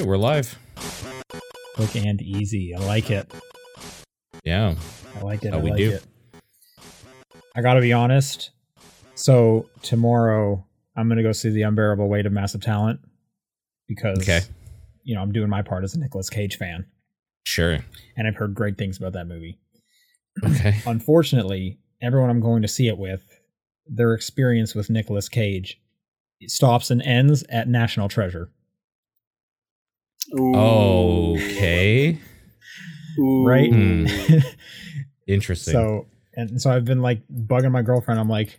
Right, we're live. Quick and easy. I like it. Yeah. I like it. How I we like do. it. I gotta be honest. So tomorrow I'm gonna go see the unbearable weight of massive talent because Okay. you know I'm doing my part as a Nicolas Cage fan, Sure. and I've heard great things about that movie. Okay. Unfortunately, everyone I'm going to see it with, their experience with Nicolas Cage stops and ends at National Treasure. Ooh. Okay. Ooh. Right? Hmm. Interesting. So and so I've been like bugging my girlfriend. I'm like,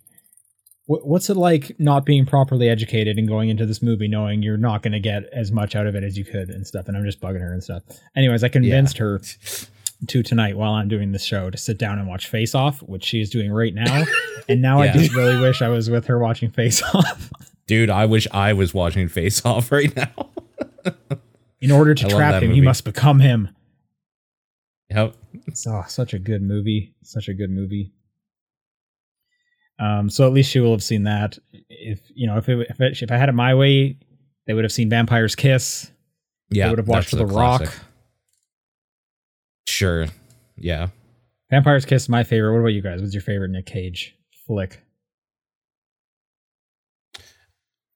what's it like not being properly educated and going into this movie knowing you're not going to get as much out of it as you could and stuff? And I'm just bugging her and stuff. Anyways, I convinced her to tonight while I'm doing the show to sit down and watch Face Off, which she is doing right now. and now I just really wish I was with her watching Face Off. Dude, I wish I was watching Face Off right now. In order to I trap that him, he must become him. Yep. It's oh, such a good movie. Such a good movie. Um, so at least she will have seen that. If you know, if it, if it, if I had it my way, they would have seen Vampire's Kiss. Yeah. they would have watched that's The Rock. classic. Sure. Yeah. Vampire's Kiss, my favorite. What about you guys? What's your favorite Nick Cage flick?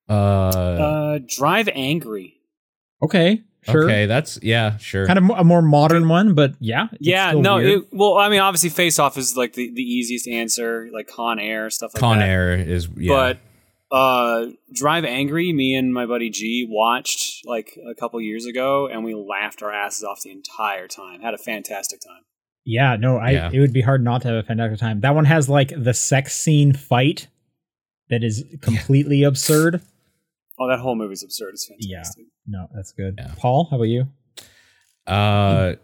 Uh, Uh, Drive Angry. Okay, sure. Okay, that's yeah, sure. Kind of a more modern one, but yeah. Yeah, no. It, well, I mean, obviously, Face Off is like the, the easiest answer, like Con Air stuff like Con that. Air is yeah. But uh, Drive Angry, me and my buddy G watched like a couple years ago, and we laughed our asses off the entire time. Had a fantastic time. yeah, no, I. Yeah. It would be hard not to have a fantastic time. That one has like the sex scene fight that is completely absurd. Oh, that whole movie's absurd. It's fantastic. Yeah. No, that's good. Yeah. Paul, how about you? Uh,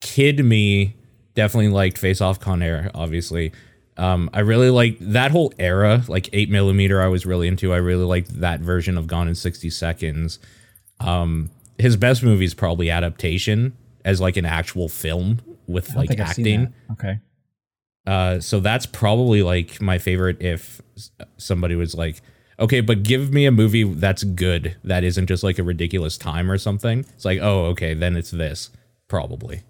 kid me definitely liked Face Off Con Air. Obviously, um, I really like that whole era, like eight millimeter. I was really into. I really liked that version of Gone in sixty seconds. Um, his best movie is probably adaptation as like an actual film with like think I've seen acting. Okay. Uh, so that's probably like my favorite. If somebody was like, okay, but give me a movie that's good that isn't just like a ridiculous time or something. It's like, oh, okay, then it's this probably.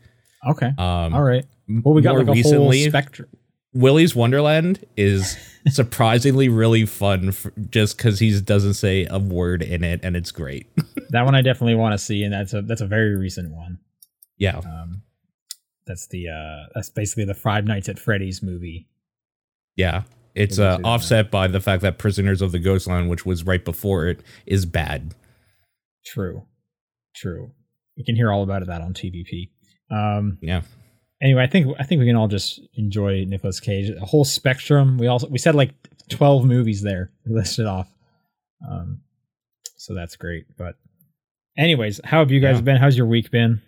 Okay. Um, All right. Well, we got more like a recently- whole spectrum. Willy's Wonderland is surprisingly really fun f just because he doesn't say a word in it and it's great. That one I definitely want to see, and that's a that's a very recent one. yeah. Um, that's the uh, that's basically the Five Nights at Freddy's movie. Yeah. It's uh, to that. offset by the fact that Prisoners of the Ghostland, which was right before it, is bad. True. True. You can hear all about that on TVP. Um, Yeah. anyway, I think I think we can all just enjoy Nicolas Cage. A whole spectrum. We also we said like twelve movies there we listed off. Um, so that's great. But anyways, how have you guys Yeah. been? How's your week been?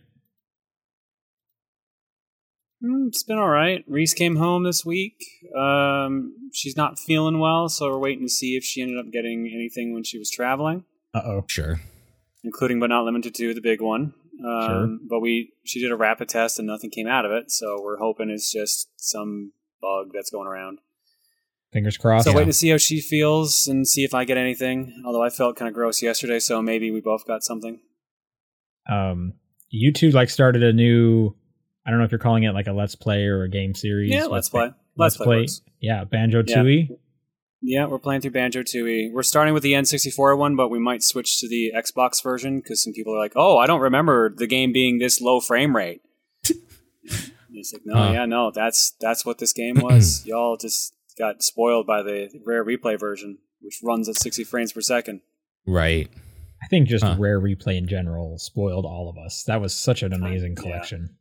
Mm, It's been all right. Reese came home this week. Um, she's not feeling well, so we're waiting to see if she ended up getting anything when she was traveling, Uh oh. Sure. including but not limited to the big one. Um, Sure. But we she did a rapid test and nothing came out of it, so we're hoping it's just some bug that's going around. Fingers crossed. So Yeah. waiting to see how she feels and see if I get anything. Although I felt kind of gross yesterday, so maybe we both got something. um you two like started a new i don't know if you're calling it like a let's play or a game series Yeah, let's play. Let's, play. works. yeah banjo Yeah. tooie Yeah, we're playing through Banjo Tooie. We're starting with the N64 one, but we might switch to the Xbox version because some people are like, "Oh, I don't remember the game being this low frame rate." It's like, no, Huh. yeah, no, that's that's what this game was. Y'all just got spoiled by the rare replay version, which runs at 60 frames per second. Right. i think just Huh. rare replay in general spoiled all of us that was such an amazing collection Yeah.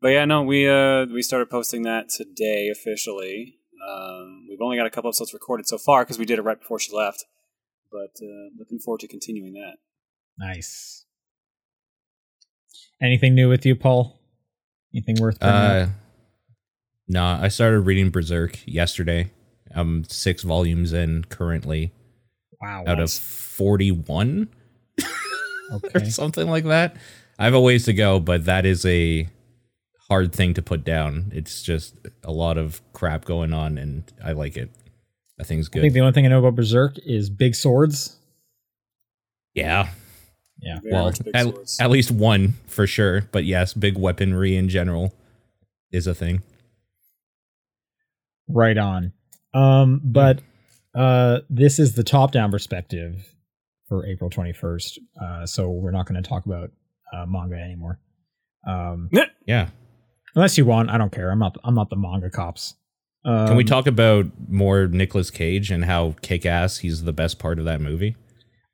But yeah, no, we uh we started posting that today officially. Um, we've only got a couple episodes recorded so far because we did it right before she left. But uh, looking forward to continuing that. nice anything new with you paul anything worth bringing up? Uh, nah, I started reading Berserk yesterday. I'm six volumes in currently wow out of 41 okay. or okay something like that. I have a ways to go, but that is a hard thing to put down. It's just a lot of crap going on, and I like it. I think it's good. i think good. the only thing i know about berserk is big swords Yeah. Yeah. Very well, at, at least one for sure. But yes, big weaponry in general is a thing. Right on. Um, but uh, this is the top-down perspective for April 21st. Uh, so we're not going to talk about uh, manga anymore. Um, Yeah. unless you want, I don't care. I'm not. I'm not the manga cops. Um, Can we talk about more Nicolas Cage and how kick ass he's the best part of that movie?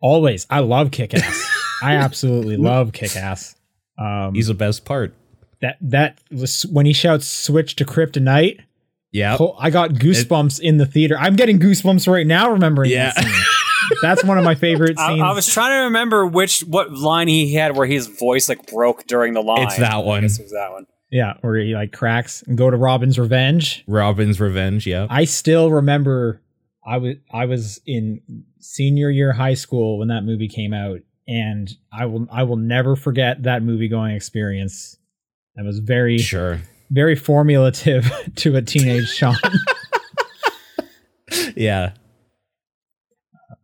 Always. I love Kick Ass. I absolutely love Kick Ass. Um, He's the best part. that that was when he shouts "Switch to Kryptonite." Yeah. I got goosebumps in the theater. I'm getting goosebumps right now remembering Yeah. that scene. That's one of my favorite I, scenes. I was trying to remember which what line he had where his voice like broke during the line. It's that one. guess it was that one. yeah, where he like cracks and go to Robin's Revenge. Robin's Revenge. Yeah. I still remember I was I was in senior year high school when that movie came out, and I will I will never forget that movie going experience. That was very Sure. very formulative to a teenage Sean. Yeah.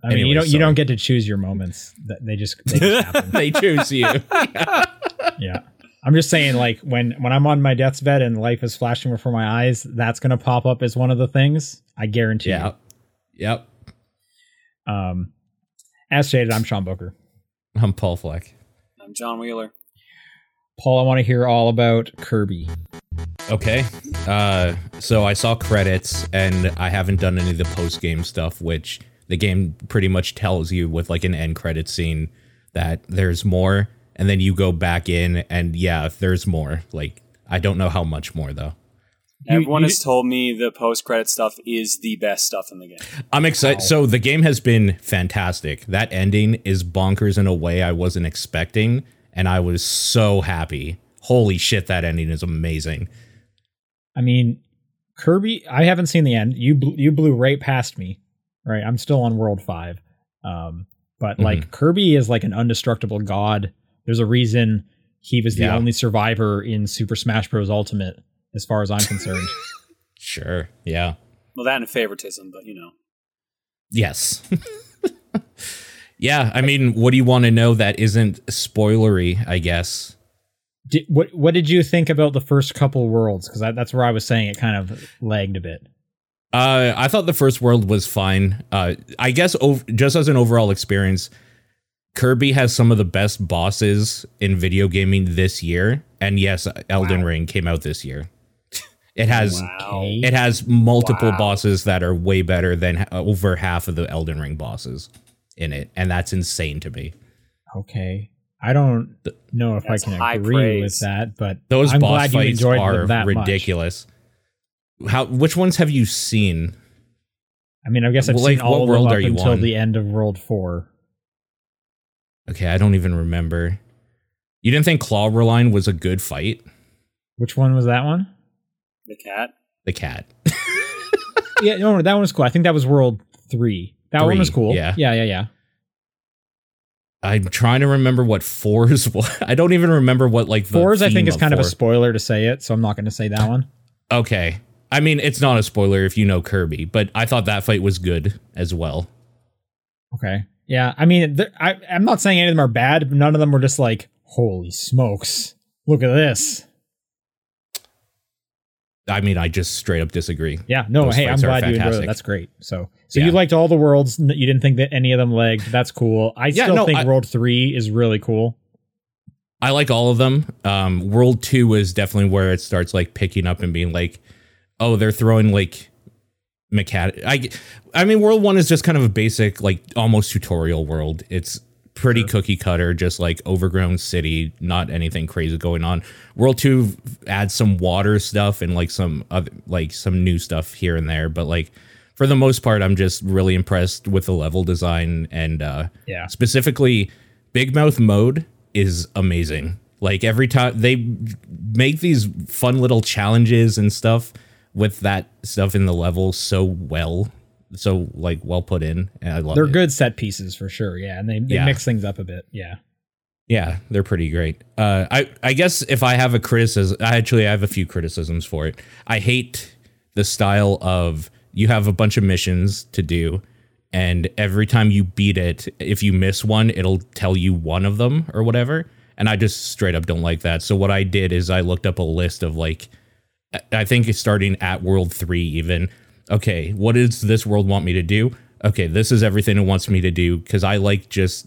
I mean, you don't you don't get to choose your moments. That they just they just happen. they choose you. yeah. I'm just saying, like when when I'm on my deathbed and life is flashing before my eyes, that's gonna pop up as one of the things. I guarantee. you. Yep. Um, as stated, I'm Sean Booker. I'm Paul Fleck. I'm John Wheeler. Paul, I want to hear all about Kirby. Okay. Uh, so I saw credits, and I haven't done any of the post game stuff, which the game pretty much tells you with like an end credit scene that there's more, and then you go back in, and yeah, there's more. Like I don't know how much more though. Everyone you has told me the post credit stuff is the best stuff in the game. I'm excited. Wow. So the game has been fantastic. That ending is bonkers in a way I wasn't expecting, and I was so happy. Holy shit, that ending is amazing. I mean, Kirby. I haven't seen the end. You blew, you blew right past me. Right, I'm still on World Five. Um, but Mm-hmm. like Kirby is like an undestructible god. There's a reason he was the Yeah. only survivor in Super Smash Bros. Ultimate, as far as I'm concerned. Sure. Yeah. Well, that and favoritism, but you know. Yes. yeah. I mean, what do you want to know that isn't spoilery, I guess? Did, what what did you think about the first couple worlds? Because that's where I was saying it kind of lagged a bit. Uh, I thought the first world was fine. Uh, I guess ov- just as an overall experience, Kirby has some of the best bosses in video gaming this year. And yes, Elden Wow. Ring came out this year. It has Wow. It has multiple Wow. bosses that are way better than over half of the Elden Ring bosses in it, and that's insane to me. Okay. I don't know if I can agree praise. with that, but Those I'm boss glad you fights enjoyed are them that much. Ridiculous. How? Which ones have you seen? I mean, I guess I've Well, seen like, all what of world them are up you until on? the end of World Four. Okay, I don't even remember. You didn't think Clawroline was a good fight? Which one was that one? The cat. The cat. yeah, no, that one was cool. I think that was World Three. That one was cool. yeah. yeah, yeah, yeah. I'm trying to remember what fours was. I don't even remember what like the Fours, I think, theme is kind of a spoiler to say it, so I'm not going to say that one. Okay. I mean, it's not a spoiler if you know Kirby, but I thought that fight was good as well. Okay. Yeah, I mean, there- I, I'm not saying any of them are bad, but none of them were just like, holy smokes, look at this. I mean, I just straight up disagree. Yeah, no, Those hey, I'm glad you enjoyed it. That's great. So, so Yeah. you liked all the worlds. You didn't think that any of them lagged. That's cool. I Yeah, still no, think I- World Three is really cool. I like all of them. Um, World Two is definitely where it starts like picking up and being like, oh, they're throwing like mechanic. I, I mean, World One is just kind of a basic like almost tutorial world. It's pretty cookie cutter, just like overgrown city, not anything crazy going on. World Two adds some water stuff and like some other like some new stuff here and there, but like for the most part, I'm just really impressed with the level design and uh, Yeah. specifically big mouth mode is amazing like every time they make these fun little challenges and stuff with that stuff in the level so well so like well put in and i love They're it good set pieces for sure. Yeah, and they, they Yeah. mix things up a bit. Yeah. yeah they're pretty great uh i i guess if i have a criticism i actually i have a few criticisms for it i hate the style of you have a bunch of missions to do and every time you beat it, if you miss one, it'll tell you one of them or whatever. And I just straight up don't like that. So what I did is I looked up a list of like, I think it's starting at World Three even. Okay, what does this world want me to do? Okay, this is everything it wants me to do because I like just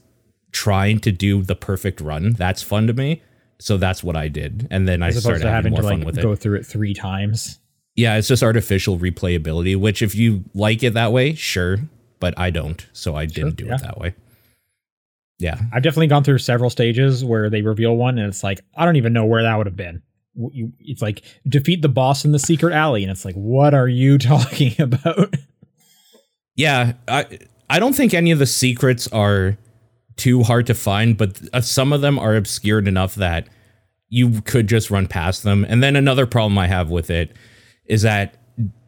trying to do the perfect run. That's fun to me. So that's what I did, and then I As opposed started to having having more to fun like with it. go through it three times. Yeah, it's just artificial replayability, which if you like it that way, sure, but I don't, so I didn't do yeah. it that way. Yeah. I've definitely gone through several stages where they reveal one, and it's like I don't even know where that would have been. You, it's like defeat the boss in the secret alley, and it's like, what are you talking about? Yeah, I I don't think any of the secrets are too hard to find, but uh, some of them are obscured enough that you could just run past them. And then another problem I have with it is that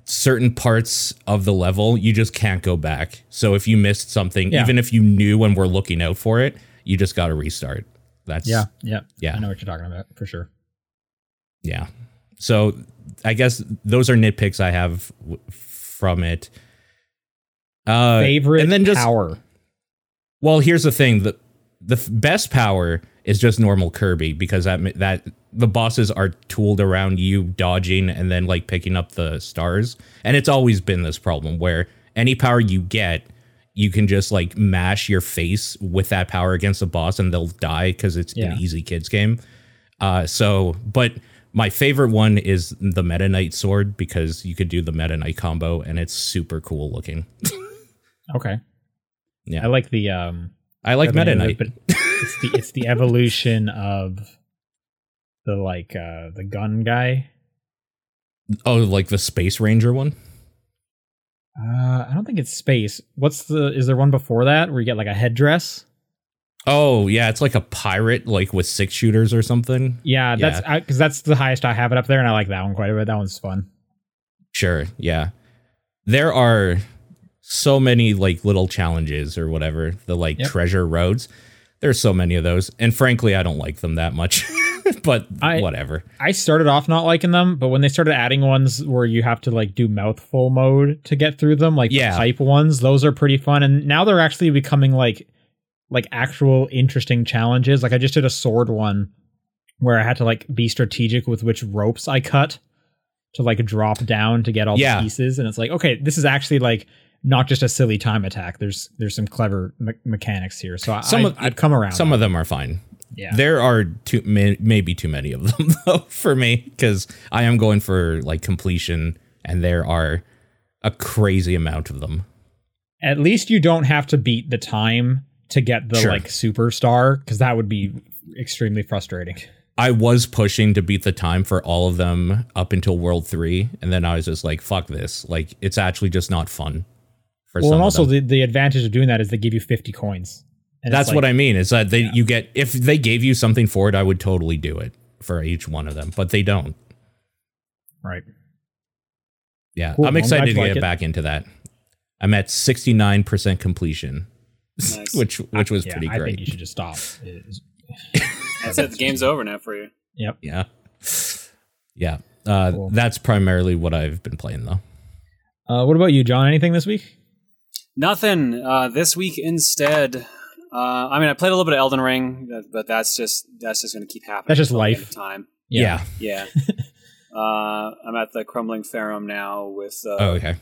certain parts of the level you just can't go back. So if you missed something, Yeah. even if you knew and were looking out for it, you just got to restart. That's yeah, yeah, yeah. I know what you're talking about for sure. Yeah. So I guess those are nitpicks I have w- from it. Uh, Favorite and then just power. well, here's the thing: the the f- best power is just normal Kirby because that that the bosses are tooled around you dodging and then like picking up the stars, and it's always been this problem where any power you get, you can just like mash your face with that power against the boss and they'll die because it's Yeah. an easy kids game. Uh, so, but my favorite one is the Meta Knight sword because you could do the Meta Knight combo and it's super cool looking. Okay, Yeah. I like the um. I like Meta Knight. but it's the it's the evolution of the like uh the gun guy. Oh, like the Space Ranger one? Uh, I don't think it's space. What's the? Is there one before that where you get like a headdress? Oh, yeah, it's like a pirate, like with six shooters or something. Yeah, that's Yeah. because that's the highest I have it up there, and I like that one quite a bit. That one's fun. Sure, yeah. There are so many like little challenges or whatever, the like Yep. treasure roads. There's so many of those. And frankly, I don't like them that much. but I- whatever. I started off not liking them, but when they started adding ones where you have to like do mouthful mode to get through them, like Yeah. the pipe ones, those are pretty fun. And now they're actually becoming like like actual interesting challenges. Like I just did a sword one where I had to like be strategic with which ropes I cut to like drop down to get all Yeah. the pieces. And it's like, okay, this is actually like not just a silly time attack. There's there's some clever me- mechanics here. So Some I, of- I've come around. Some of them are fine. yeah. There are too may, maybe too many of them though for me because I am going for like completion, and there are a crazy amount of them. at least you don't have to beat the time to get the Sure. like superstar because that would be extremely frustrating. I was pushing to beat the time for all of them up until World Three, and then I was just like, "Fuck this!" Like it's actually just not fun. For Well, and also the, the advantage of doing that is they give you 50 coins. And that's what I mean. Is that they you get if they gave you something for it, I would totally do it for each one of them, but they don't. Right. Yeah, Cool. I'm I'm excited to you get like back into that. I'm at 69 percent completion, Nice. which which was Yeah, pretty I think great. you should just stop. It is- That's it. The game's over now for you. Yep. Yeah, yeah. Uh, Cool. That's primarily what I've been playing though. Uh, what about you, John? Anything this week? Nothing. Uh, this week instead. Uh, I mean, I played a little bit of Elden Ring, but that's just that's just going to keep happening. That's just until the end life. of Time. Yeah. Yeah. uh, I'm at the Crumbling Farum now with uh, Oh, okay.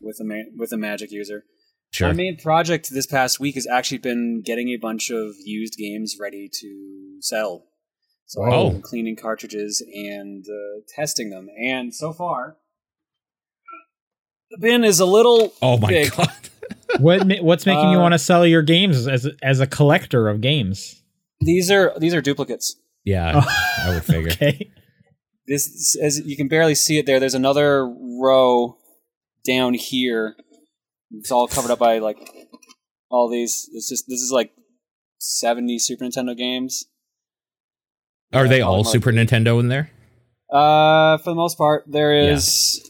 with a ma- with a magic user. Sure. My main project this past week has actually been getting a bunch of used games ready to sell. So Oh. I've been cleaning cartridges and uh, testing them, and so far, the bin is a little. oh my big. god. What ma- What's making you Uh, want to sell your games as as a collector of games? These are these are duplicates. Yeah, I would figure. Okay. This, as you can barely see it there. There's another row down here. It's all covered up by like all these. It's just this is like 70 Super Nintendo games. Are they all all Super Nintendo in there? Uh, for the most part, there is.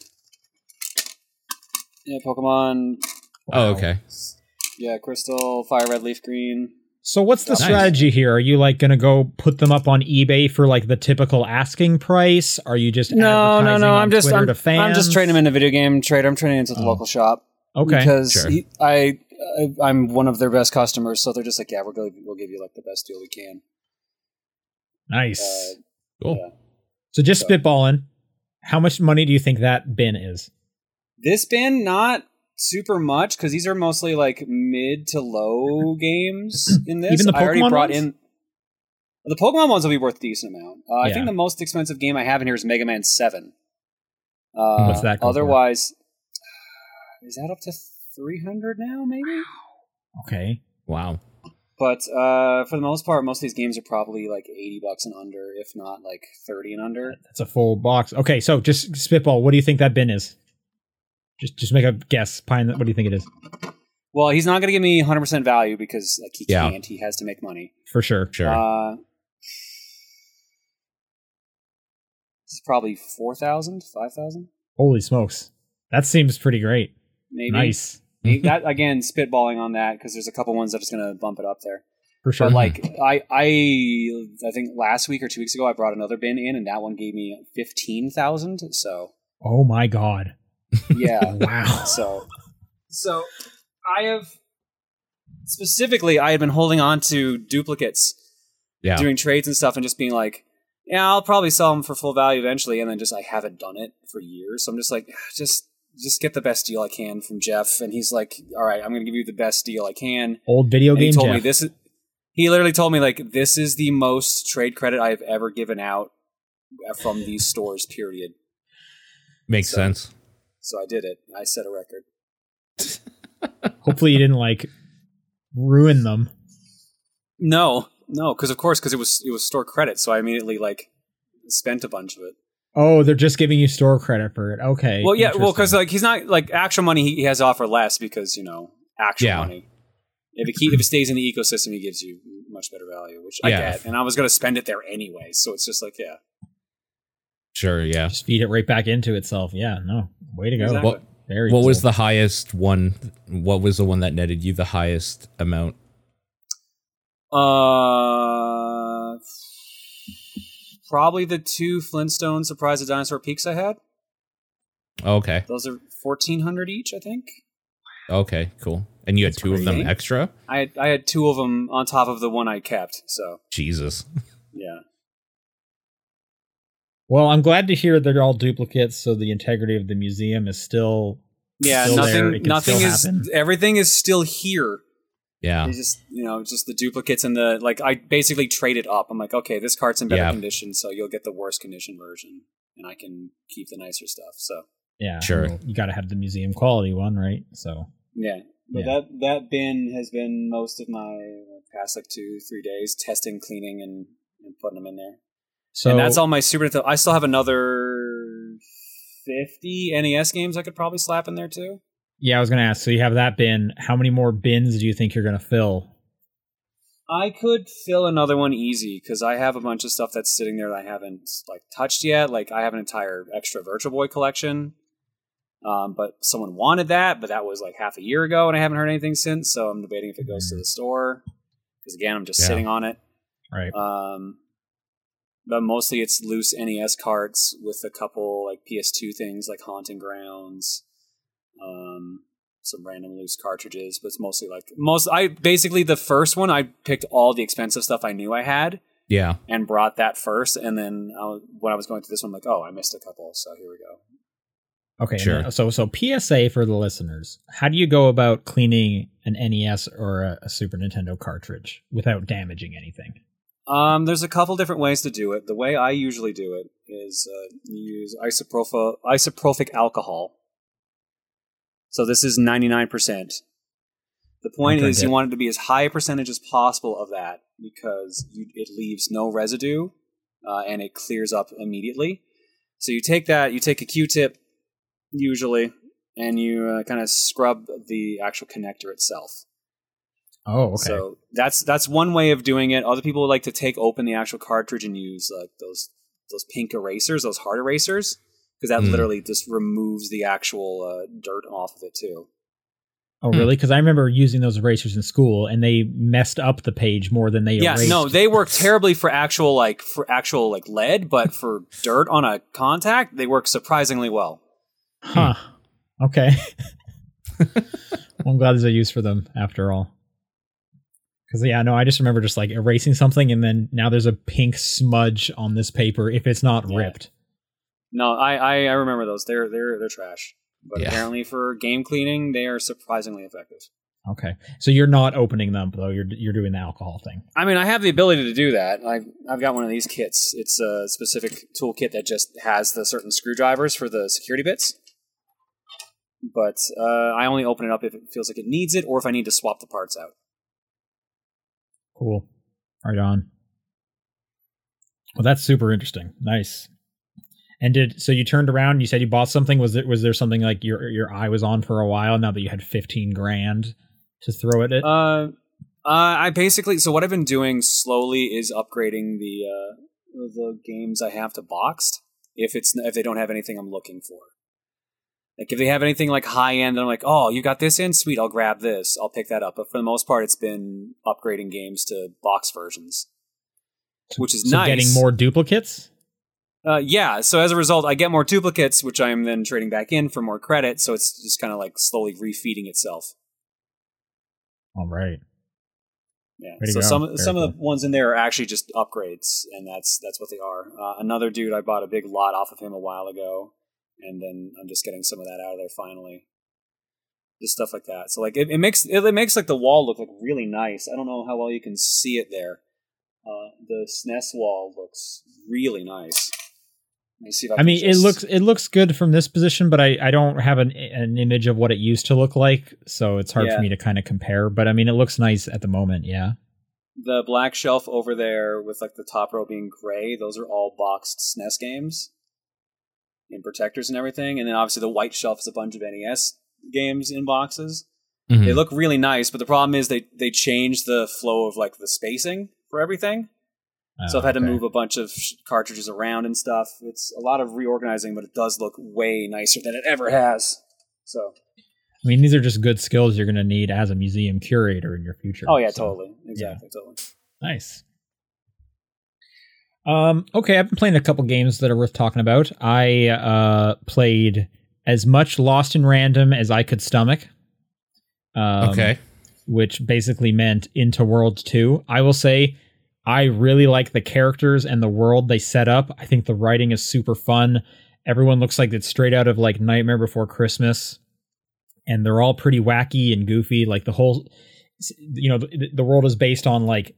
Yeah, Pokemon. Oh, okay. Yeah, Crystal, Fire Red, Leaf Green. So what's the Nice. strategy here? Are you like going to go put them up on eBay for like the typical asking price? Are you just No, no, advertising no. on I'm just Twitter I'm, to fans? I'm just trading them in a video game trader. I'm trading into the Oh. local shop Okay. because Sure. he, I I, I'm one of their best customers, so they're just like, yeah, we're gonna we'll give you like the best deal we can. Nice. Uh, Cool. yeah. so just so- spitballing. How much money do you think that bin is? This bin not super much because these are mostly like mid to low games in this. Even the I already Pokemon brought ones? in the Pokemon ones will be worth a decent amount. Uh, I think the most expensive game I have in here is Mega Man Seven. Uh, What's that? Otherwise, is that up to three hundred now? Maybe. Okay. Wow. But uh, for the most part, most of these games are probably like eighty bucks and under, if not like thirty and under. That's a full box. Okay, so just spitball. What do you think that bin is? Just just make a guess. Pine, what do you think it is? Well, he's not going to give me one hundred percent value because like he Yeah. can't. He has to make money. For sure. Sure. Uh, this is probably 4,000, 5,000, Holy smokes. That seems pretty great. Maybe. Nice. Maybe that again, spitballing on that because there's a couple ones that are just going to bump it up there. For sure. But like I, I, I think last week or two weeks ago, I brought another bin in, and that one gave me fifteen thousand. So oh my god. yeah, Wow. so so I have specifically I had been holding on to duplicates yeah. doing trades and stuff and just being like, yeah, I'll probably sell them for full value eventually, and then just I haven't done it for years. So I'm just like, ah, just just get the best deal I can from Jeff, and he's like, all right, I'm going to give you the best deal I can. Old video And he game told Jeff. me this is. He literally told me like this is the most trade credit I've ever given out from these stores. Period. Makes So- sense. So I did it. I set a record. Hopefully you didn't like ruin them. No, no, because of course, because it was it was store credit, so I immediately like spent a bunch of it. Oh, they're just giving you store credit for it. Okay. Well, yeah, well, because like he's not like actual money. He, he has to offer less because you know actual Yeah. money. If it keep, if it stays in the ecosystem, he gives you much better value, which I get. And I was going to spend it there anyway, so it's just like yeah, Sure. Yeah. just feed it right back into itself. Yeah, no. Way to go. Exactly. What Very What was the highest one? What was the one that netted you the highest amount? uh, probably the two Flintstone Surprise of Dinosaur Peaks I had. Okay. Those are fourteen hundred each, I think. Okay. Cool. And you had two of them crazy. extra. I had, I had two of them on top of the one I kept. So Jesus. yeah, Well, I'm glad to hear they're all duplicates, so the integrity of the museum is still yeah. Still nothing, It nothing is. happen. Everything is still here. Yeah. They just you know just the duplicates and the like. I basically traded up. I'm like, okay, this cart's in better Yeah. condition, so you'll get the worst condition version, and I can keep the nicer stuff. So yeah. Sure. well, you got to have the museum quality one, right? So yeah, but Yeah. that that bin has been most of my past like two three days testing, cleaning, and, and putting them in there. so and that's all my Super Nintendo. I still have another fifty NES games I could probably slap in there too. Yeah, I was gonna ask. So you have that bin. How many more bins do you think you're gonna fill? I could fill another one easy because I have a bunch of stuff that's sitting there that I haven't like touched yet. Like I have an entire extra Virtual Boy collection, um, but someone wanted that, but that was like half a year ago, and I haven't heard anything since. So I'm debating if it goes to the store because again, I'm just Yeah. sitting on it. Right. Um, but mostly it's loose NES carts with a couple like PS2 things like Haunting Grounds, um, some random loose cartridges. But it's mostly like most. I basically the first one I picked all the expensive stuff I knew I had Yeah. and brought that first, and then I was, when I was going through this one, I'm like, oh, I missed a couple, so here we go. Okay. Sure. and, So so PSA for the listeners. How do you go about cleaning an NES or a, a Super Nintendo cartridge without damaging anything? Um, there's a couple different ways to do it. The way I usually do it is uh, you use isopropyl isopropyl alcohol. So this is 99%. The point is you want it to be as high a percentage as possible of that because you, it leaves no residue uh, and it clears up immediately. So you take that, you take a Q-tip usually, and you uh, kind of scrub the actual connector itself. Oh, okay. So that's that's one way of doing it. Other people like to take open the actual cartridge and use like those those pink erasers, those hard erasers, because that Mm. literally just removes the actual uh, dirt off of it too. oh, really? Because I remember using those erasers in school, and they messed up the page more than they Yeah, erased. no, they work terribly for actual like for actual like lead, but for dirt on a contact, they work surprisingly well. Huh. Okay. I'm glad there's a use for them after all. Because yeah, no, I just remember just like erasing something, and then now there's a pink smudge on this paper if it's not Yeah. ripped. No, I, I I remember those. They're they're they're trash. But Yeah. apparently for game cleaning, they are surprisingly effective. Okay, so you're not opening them though. You're you're doing the alcohol thing. I mean, I have the ability to do that. I, I've got one of these kits. It's a specific toolkit that just has the certain screwdrivers for the security bits. But uh, I only open it up if it feels like it needs it, or if I need to swap the parts out. Cool. Right on. Well, that's super interesting. Nice. And did so you turned around? You said you bought something. Was there was there something like your your eye was on for a while? Now that you had fifteen grand to throw at it. Uh, uh, I basically so what I've been doing slowly is upgrading the uh, the games I have to boxed. If it's if they don't have anything I'm looking for, like if they have anything like high end, I'm like, oh, you got this in, sweet, I'll grab this, I'll pick that up. But for the most part, it's been upgrading games to box versions, which is so nice. getting more duplicates. Uh, yeah, so as a result, I get more duplicates, which I am then trading back in for more credit. So it's just kind of like slowly refeeding itself. All right. Yeah. So go. some Very some of the ones in there are actually just upgrades, and that's that's what they are. Uh, another dude, I bought a big lot off of him a while ago, and then I'm just getting some of that out of there finally. Just stuff like that. So like it, it makes it, it makes like the wall look like really nice. I don't know how well you can see it there. Uh, the SNES wall looks really nice. Let me see if I, I can mean, it looks it looks good from this position, but I, I don't have an an image of what it used to look like, so it's hard Yeah. for me to kind of compare. But I mean, it looks nice at the moment. Yeah. the black shelf over there with like the top row being gray. Those are all boxed SNES games in protectors and everything. And then obviously the white shelf is a bunch of NES games in boxes. Mhm. They look really nice, but the problem is they they changed the flow of like the spacing for everything. So Oh, I've had to move a bunch of sh- cartridges around and stuff. It's a lot of reorganizing, but it does look way nicer than it ever has. So, I mean, these are just good skills you're going to need as a museum curator in your future. oh yeah, so- totally, exactly, totally. Nice. Um, okay, I've been playing a couple games that are worth talking about. I uh, played as much Lost in Random as I could stomach. Um, okay. Which basically meant Into World 2. I will say I really like the characters and the world they set up. I think the writing is super fun. Everyone looks like it's straight out of like Nightmare Before Christmas. And they're all pretty wacky and goofy. Like the whole, you know, the, the world is based on like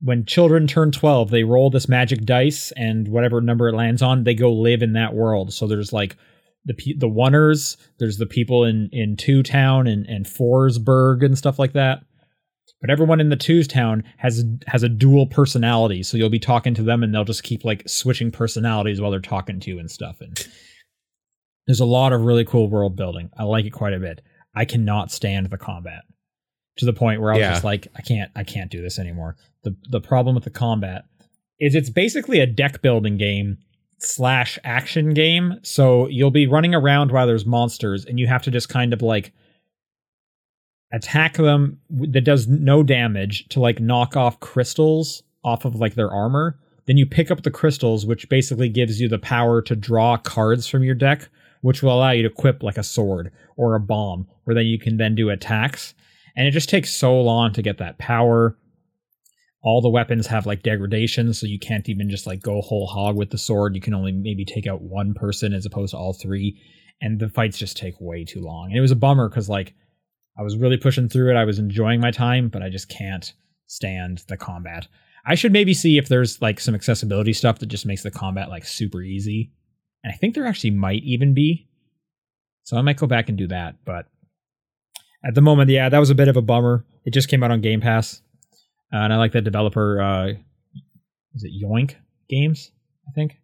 when children turn 12 they roll this magic dice and whatever number it lands on they go live in that world so there's like the the oneers there's the people in in two town and and Fourburg and stuff like that but everyone in the twos town has has a dual personality so you'll be talking to them and they'll just keep like switching personalities while they're talking to you and stuff and there's a lot of really cool world building i like it quite a bit i cannot stand the combat to the point where I was Yeah. just like, I can't, I can't do this anymore. The the problem with the combat is it's basically a deck building game slash action game. So you'll be running around while there's monsters, and you have to just kind of like attack them that does no damage to like knock off crystals off of like their armor. Then you pick up the crystals, which basically gives you the power to draw cards from your deck, which will allow you to equip like a sword or a bomb, where then you can then do attacks. And it just takes so long to get that power. All the weapons have like degradation so you can't even just like go whole hog with the sword. You can only maybe take out one person as opposed to all three. And the fights just take way too long. And it was a bummer because like i was really pushing through it i was enjoying my time but i just can't stand the combat i should maybe see if there's like some accessibility stuff that just makes the combat like super easy and i think there actually might even be so i might go back and do that but at the moment, yeah, that was a bit of a bummer. It just came out on Game Pass, uh, and I like that developer. Uh, is it Zoink Games? I think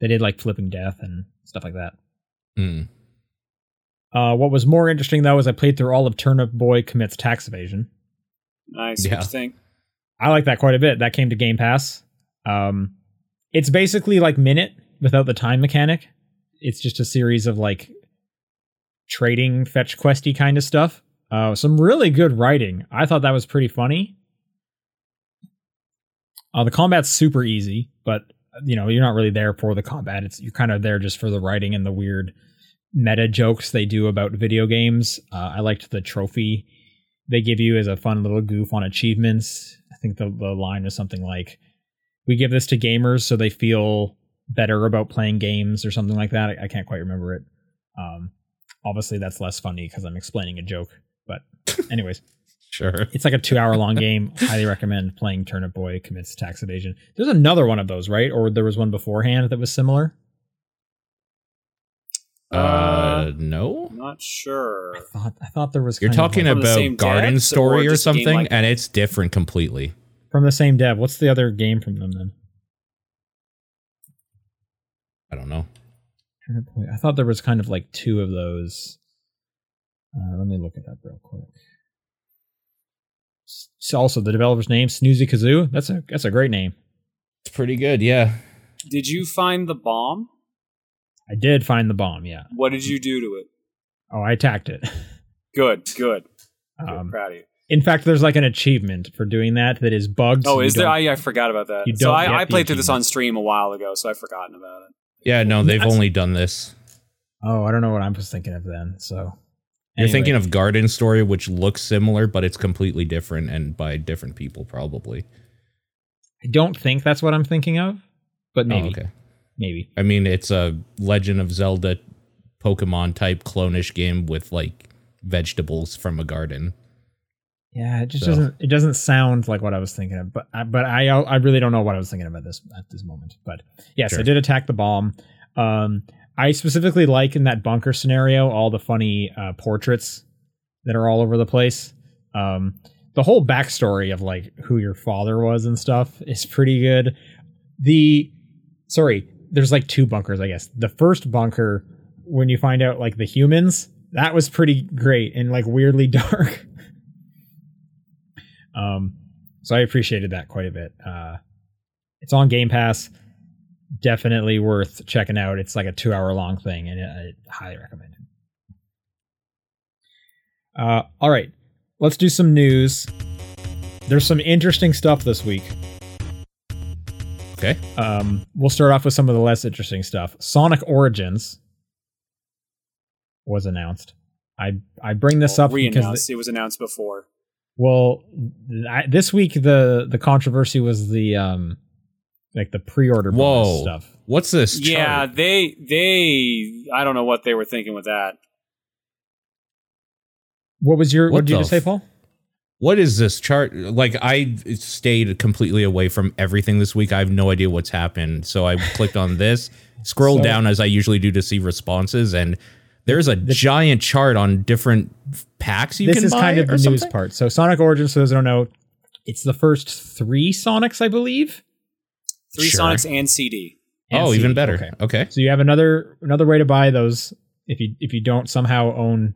they did like Flipping Death and stuff like that. Mm. Uh, what was more interesting though is I played through all of Turnip Boy Commits Tax Evasion. Nice. Yeah. What you think? I like that quite a bit. That came to Game Pass. Um, it's basically like Minit without the time mechanic. It's just a series of like trading fetch questy kind of stuff. Uh, some really good writing. I thought that was pretty funny. Uh, the combat's super easy, but you know you're not really there for the combat. It's you're kind of there just for the writing and the weird meta jokes they do about video games. Uh, I liked the trophy they give you as a fun little goof on achievements. I think the, the line was something like, "We give this to gamers so they feel better about playing games" or something like that. I, I can't quite remember it. Um, obviously, that's less funny because I'm explaining a joke. But, anyways, Sure. it's like a two hour long game. Highly recommend playing Turnip Boy commits tax evasion. There's another one of those, right? Or there was one beforehand that was similar. Uh, no. Not sure. I thought I thought there was. You're kind of talking like- about Garden devs, Story or just something, like- and it's different completely. from the same dev. What's the other game from them then? I don't know. I thought there was kind of like two of those. Uh, let me look it up real quick. S- Also, the developer's name Snoozy Kazoo. That's a that's a great name. It's pretty good. Yeah. Did you find the bomb? I did find the bomb. Yeah. What did you do to it? Oh, I attacked it. Good, good. Good, Um, proud of you. in fact, there's like an achievement for doing that that is bugged. Oh, you is there? I, I forgot about that. you So I, I played through this on stream a while ago, so I've forgotten about it. Yeah. No, they've That's- only done this. Oh, I don't know what I was thinking of then. So You're Anyway. thinking of Garden Story, which looks similar, but it's completely different and by different people, probably. I don't think that's what I'm thinking of, but maybe, Oh, okay. Maybe. I mean, it's a Legend of Zelda Pokemon type clonish game with like vegetables from a garden. Yeah, it just So- doesn't. It doesn't sound like what I was thinking of. But I, but I I really don't know what I was thinking about this at this moment. But yes, I did attack the bomb. Um, I specifically like in that bunker scenario all the funny uh, portraits that are all over the place. Um, the whole backstory of like who your father was and stuff is pretty good. The sorry, there's like two bunkers, I guess. The first bunker, when you find out like the humans, that was pretty great and like weirdly dark. um, so I appreciated that quite a bit. Uh, it's on Game Pass. Definitely worth checking out. It's like a two hour long thing, and I highly recommend it. Uh, all right, let's do some news. There's some interesting stuff this week. Okay. Um, we'll start off with some of the less interesting stuff. Sonic Origins was announced. I I bring this Well, up because re-announced. it was announced before. well, I, this week the the controversy was the um like the pre-order bonus Whoa. stuff. What's this? Yeah, they they. I don't know what they were thinking with that. What was your what, What did you the just say, Paul? What is this chart? Like, I stayed completely away from everything this week. I have no idea what's happened. So I clicked on this, scrolled So- down as I usually do to see responses, and there's a giant chart on different packs you can do. This can is buy kind of or the news part. So Sonic Origins, for those who don't know, it's the first three Sonics, I believe. Three Sure. Sonics and CD. and Oh, CD. even better. Okay. Okay. So you have another another way to buy those if you if you don't somehow own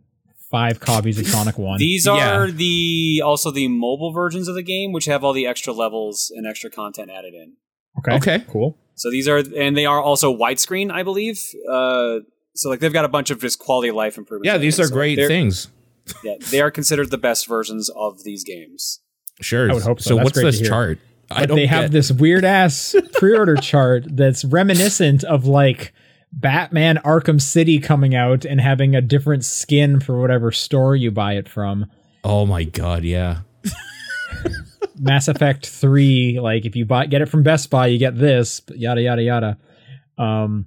five copies of Sonic One. These Yeah. are the also the mobile versions of the game, which have all the extra levels and extra content added in. okay. Okay. Cool. So these are, and they are also widescreen, I believe. Uh, so like they've got a bunch of just quality of life improvements. Yeah, these are So great things. Yeah, they are considered the best versions of these games. Sure. I would hope so. So That's what's this hear. chart? I don't they have get- this weird ass pre-order chart that's reminiscent of like Batman Arkham City coming out and having a different skin for whatever store you buy it from. Oh my god, yeah. Mass Effect 3, like if you buy get it from Best Buy, you get this, but yada yada yada. Um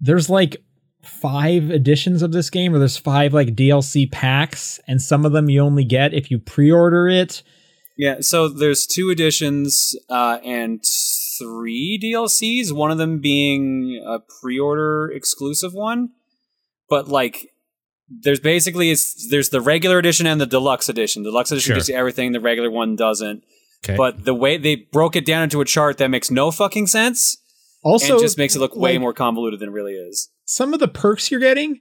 there's like five editions of this game or there's five like DLC packs and some of them you only get if you pre-order it. Yeah, so there's two editions uh, and three DLCs. One of them being a pre-order exclusive one, but like there's basically it's there's the regular edition and the deluxe edition. The deluxe edition Sure. gives you everything, the regular one doesn't. Okay. But the way they broke it down into a chart that makes no fucking sense Also and just makes it look way like, more convoluted than it really is. some of the perks you're getting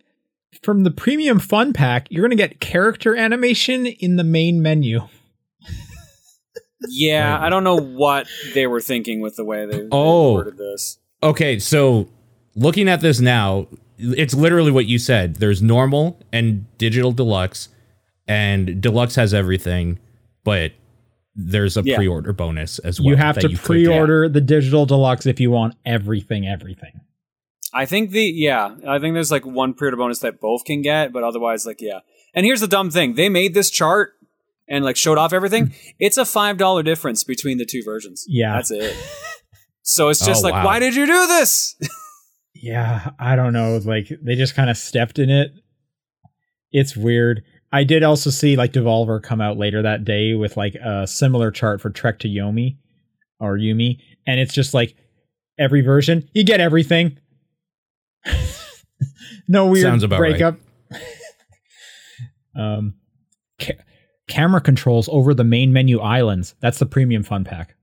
from the premium fun pack, you're going to get character animation in the main menu. Yeah, Right. I don't know what they were thinking with the way they, they Oh. worded this. Okay, so looking at this now, it's literally what you said. There's normal and digital deluxe, and deluxe has everything, but there's a Yeah. pre-order bonus as well. you have to click pre-order the digital deluxe if you want everything everything. I think the yeah, I think there's like one pre-order bonus that both can get, but otherwise, like yeah. And here's the dumb thing: they made this chart and like showed off everything. it's a five dollar difference between the two versions. Yeah. that's it. So it's just Oh, like, wow. why did you do this? Yeah, I don't know. Like they just kind of stepped in it. It's weird. I did also see like Devolver come out later that day with like a similar chart for Trek to Yomi or Yumi, and it's just like every version you get everything. no weird Sounds about right. breakup. um, ca- camera controls over the main menu islands. That's the premium fun pack.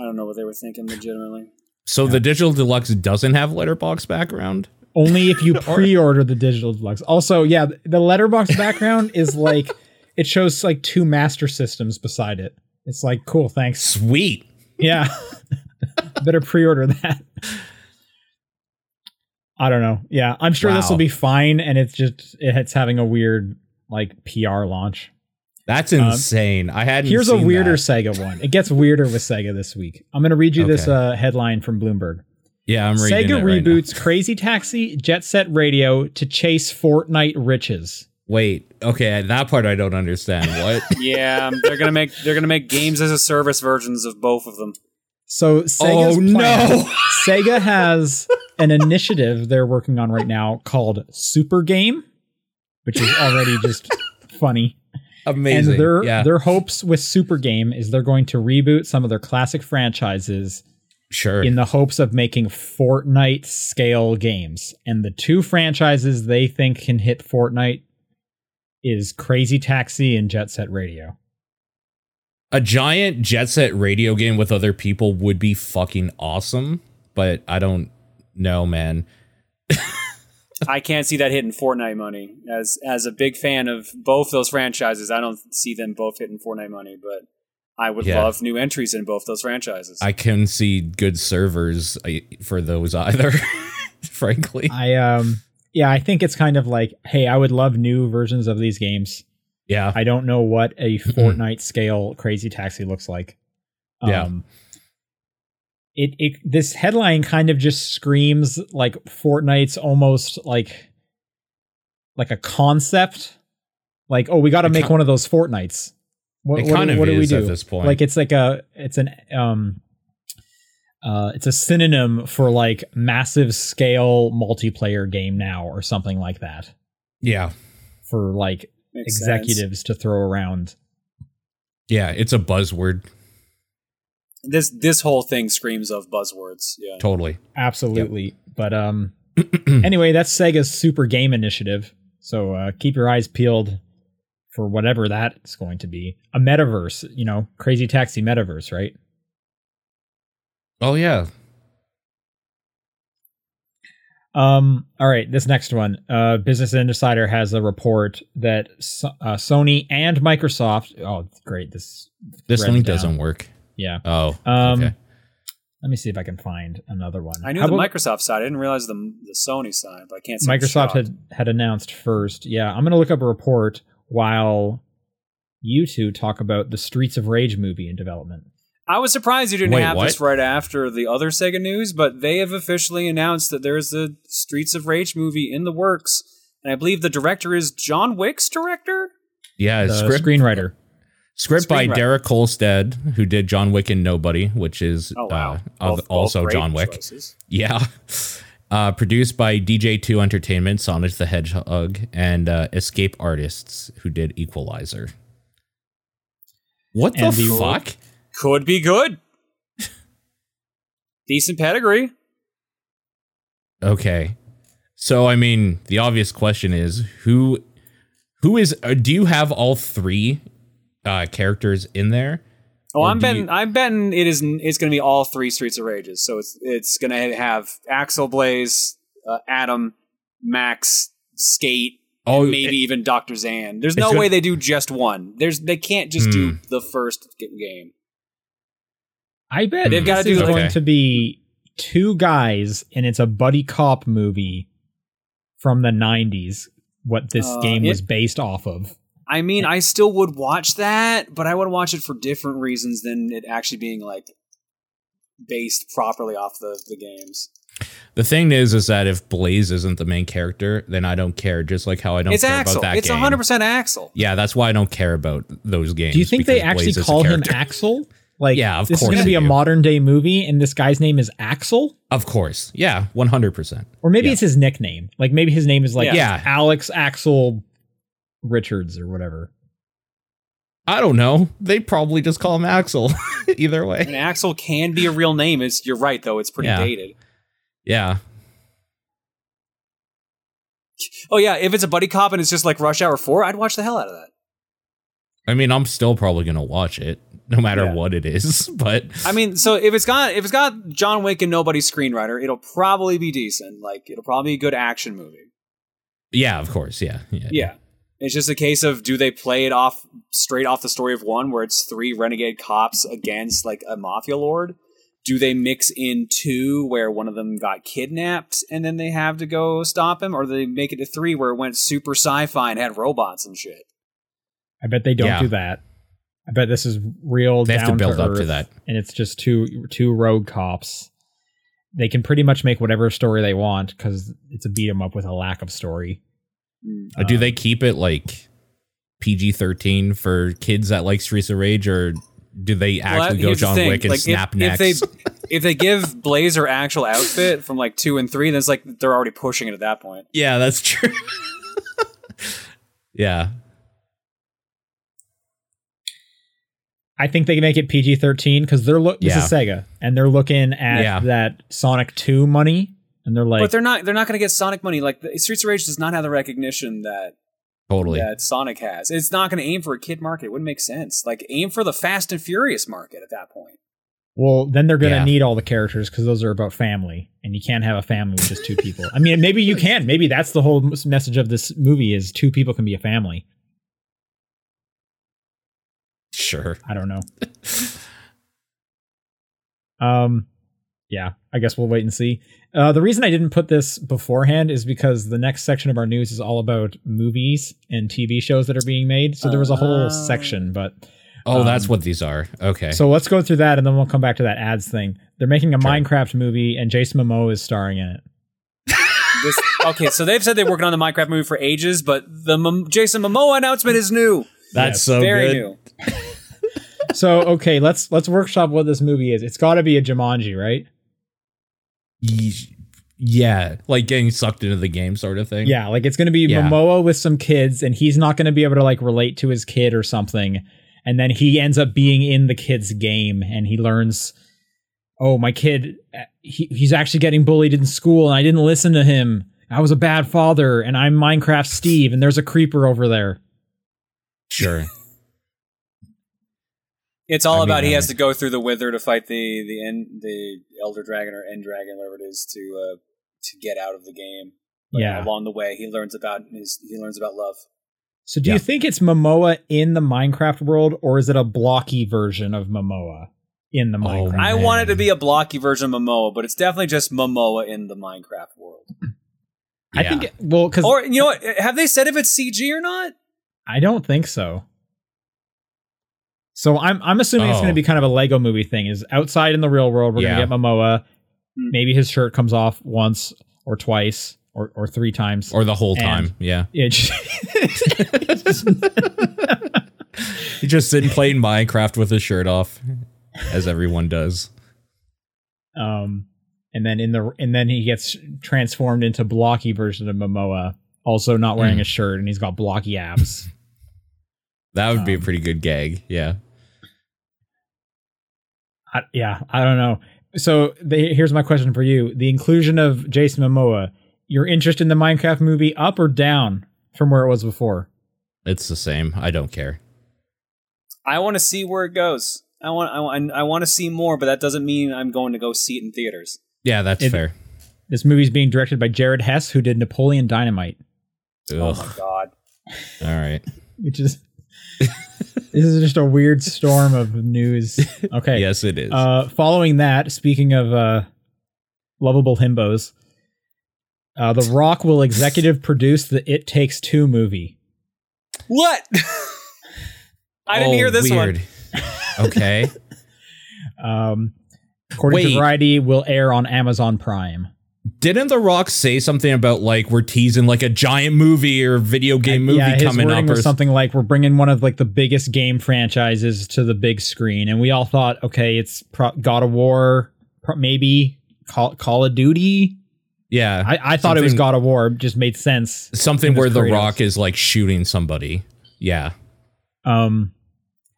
I don't know what they were thinking. Legitimately, So the digital deluxe doesn't have letterbox background. Only if you pre-order the digital deluxe. Also, yeah, the letterbox background is like it shows like two master systems beside it. It's like cool, thanks. Sweet. Yeah. Better pre-order that. I don't know. Yeah, I'm sure this will be fine and it's just it's having a weird like PR launch. That's insane. I hadn't. Um, Here's a weirder that. Sega one. It gets weirder with Sega this week. I'm going to read you this uh, headline from Bloomberg. Yeah, I'm reading Sega it right now. reboots Crazy Taxi Jet Set Radio to chase Fortnite riches. Wait. Okay, that part I don't understand. What? yeah, um, they're gonna make they're gonna make games as a service versions of both of them. So Sega's Oh, plan- no. Sega has an initiative they're working on right now called Super Game, which is already just funny. Amazing. And their yeah. their hopes with Super Game is they're going to reboot some of their classic franchises sure. in the hopes of making Fortnite scale games. And the two franchises they think can hit Fortnite is Crazy Taxi and Jet Set Radio. a giant jet set radio game with other people would be fucking awesome, but I don't know, man. I can't see that hitting Fortnite money. As as a big fan of both those franchises, I don't see them both hitting Fortnite money. But I would Yeah. love new entries in both those franchises. I can see good servers for those either. frankly, I um yeah, I think it's kind of like, hey, I would love new versions of these games. yeah. I don't know what a Fortnite scale Crazy Taxi looks like. Yeah. It it this headline kind of just screams like Fortnite's almost like like a concept. Like, oh, we got to make ki- one of those Fortnites. What, it what, kind of what do we do? at this point. Like, it's like a it's an um uh it's a synonym for like massive scale multiplayer game now or something like that yeah, for like Makes sense. executives to throw around. yeah. It's a buzzword. This this whole thing screams of buzzwords. Yeah. Totally. Absolutely. But um anyway, that's Sega's Super Game Initiative. So uh keep your eyes peeled for whatever that's going to be. A metaverse, you know, crazy taxi metaverse, right? Oh yeah. Um all right, this next one. Uh Business Insider has a report that so- uh, Sony and Microsoft Oh, great. This This read link down. doesn't work. Yeah. Oh. Um okay. let me see if I can find another one. I knew How the about- Microsoft side. I didn't realize the the Sony side, but I can't. Say I'm Microsoft had had announced first. Yeah, I'm going to look up a report while you two talk about the Streets of Rage movie in development. I was surprised you didn't Wait, have this what? right after the other Sega news, but they have officially announced that there's a Streets of Rage movie in the works, and I believe the director is John Wick's director. Yeah. The Script screenwriter. Script by. Derek Kolstad, who did John Wick and Nobody, which is Oh wow! uh, Both- also both John Wick. choices. Yeah. Uh, produced by DJ2 Entertainment, Sonic the Hedgehog, and uh, Escape Artists, who did Equalizer. What the And the- fuck? Could be good. Decent pedigree. Okay. So I mean, the obvious question is who who is uh, do you have all three uh characters in there? Oh, I'm betting. you- I'm betting it is. It's going to be all three Streets of Rages. So it's it's going to have Axel Blaze, uh, Adam, Max, Skate, Oh, maybe even Doctor Zan. There's no gonna- way they do just one. There's they can't just do Hmm. the first game. I bet They've gotta do is going Okay. to be two guys, and it's a buddy cop movie from the '90s. What this Uh, game it- was based off of. I mean, I still would watch that, but I would watch it for different reasons than it actually being like based properly off the the games. The thing is, is that if Blaze isn't the main character, then I don't care. Just like how I don't It's care Axel. about that It's game. 100 percent Axel. Yeah, that's why I don't care about those games. Do you think they actually Blaze is call him. Axel? Like, Yeah, of this is course going to be they a modern day movie, and this guy's name is Axel, Of course, yeah, one hundred percent. or maybe Yeah. it's his nickname. Like maybe his name is like Yeah. Alex Axel Richards or whatever. I don't know. They probably just call him Axel. Either way, And Axel can be a real name. It's you're right though. It's pretty Yeah. dated. yeah. Oh yeah, if it's a buddy cop and it's just like Rush Hour Four, I'd watch the hell out of that. I mean, I'm still probably gonna watch it, no matter Yeah. what it is. But I mean, so if it's got if it's got John Wick and nobody's screenwriter, it'll probably be decent. Like it'll probably be a good action movie. yeah, of course, yeah, yeah. Yeah. It's just a case of do they play it off straight off the story of one where it's three renegade cops against like a mafia lord? Do they mix in two where one of them got kidnapped and then they have to go stop him? Or do they make it to three where it went super sci fi and had robots and shit? I bet they don't Yeah. do that. I bet this is real. They have to down build up to that. and it's just two two rogue cops. They can pretty much make whatever story they want because it's a beat 'em up with a lack of story. Uh, do Um, they keep it like PG thirteen for kids that like Streets of Rage, or do they actually that- go John thing, Wick and like, snap if necks? they- If they give Blaze her actual outfit from like two and three, then it's like they're already pushing it at that point. yeah, that's true. yeah, I think they can make it PG thirteen because they're look. This Yeah. is Sega, and they're looking at Yeah. that Sonic Two money, and they're like, but they're not. They're not going to get Sonic money. Like the, Streets of Rage does not have the recognition that totally. that Sonic has. It's not going to aim for a kid market. It wouldn't make sense. Like aim for the Fast and Furious market at that point. well, then they're gonna Yeah. need all the characters because those are about family, and you can't have a family with just two people. I mean, maybe you can. Maybe that's the whole message of this movie: is two people can be a family. Sure. I don't know. um, yeah, I guess we'll wait and see. Uh, the reason I didn't put this beforehand is because the next section of our news is all about movies and TV shows that are being made. So there was a whole Oh. section, but Oh, Um, that's what these are. Okay. so let's go through that and then we'll come back to that ads thing. They're making a Sure. Minecraft movie and Jason Momoa is starring in it. This, okay, so they've said they're working on the Minecraft movie for ages, but the Mom- Jason Momoa announcement is new. that's yes, so Very good. new. So okay, let's let's workshop what this movie is. It's got to be a Jumanji, right? Ye- Yeah, like getting sucked into the game, sort of thing. Yeah, like it's going to be Yeah. Momoa with some kids, and he's not going to be able to like relate to his kid or something. And then he ends up being in the kid's game, and he learns, oh, my kid, uh, he, he's actually getting bullied in school, and I didn't listen to him. I was a bad father, and I'm Minecraft Steve, and there's a creeper over there. sure. It's all I about mean, he has to go through the Wither to fight the the end the Elder Dragon or End Dragon, whatever it is, to uh, to get out of the game. But Yeah. Along the way, he learns about his he learns about love. So, do Yeah. you think it's Momoa in the Minecraft world, or is it a blocky version of Momoa in the Oh, Minecraft? I want it to be a blocky version of Momoa, but it's definitely just Momoa in the Minecraft world. I think, it- well, because Or you know what? Have they said if it's CG or not? I don't think so. So I'm I'm assuming it's Oh. going to be kind of a Lego movie thing. Is outside in the real world, we're Yeah. going to get Momoa. Hmm. Maybe his shirt comes off once or twice or, or three times. Or the whole time. Yeah. It just- it's just- He's just sitting playing Minecraft with his shirt off, as everyone does. um, and then in the and then he gets transformed into blocky version of Momoa, also not wearing Hmm. a shirt, and he's got blocky abs. That would be a Um, pretty good gag. Yeah. I, yeah, I don't know. So the, here's my question for you: the inclusion of Jason Momoa, your interest in the Minecraft movie, up or down from where it was before? It's the same. I don't care. I want to see where it goes. I want I want I want to see more, but that doesn't mean I'm going to go see it in theaters. Yeah, that's It- fair. This movie's being directed by Jared Hess, who did Napoleon Dynamite, Oh my god. All right. which is this is just a weird storm of news. Okay. Yes, it is. Uh, following that, speaking of uh, lovable himbos, uh, The Rock will executive produce the It Takes Two movie. What? I didn't Oh, hear this weird. one. okay. Um, According Wait. to Variety, will air on Amazon Prime. Didn't The Rock say something about like we're teasing like a giant movie or video game movie yeah, coming up or something like we're bringing one of like the biggest game franchises to the big screen, and we all thought, okay, it's pro- God of War, pro- maybe Call, Call of Duty. Yeah. I, I thought it was God of War. Just made sense. something where The. Rock is like shooting somebody. Yeah. Um,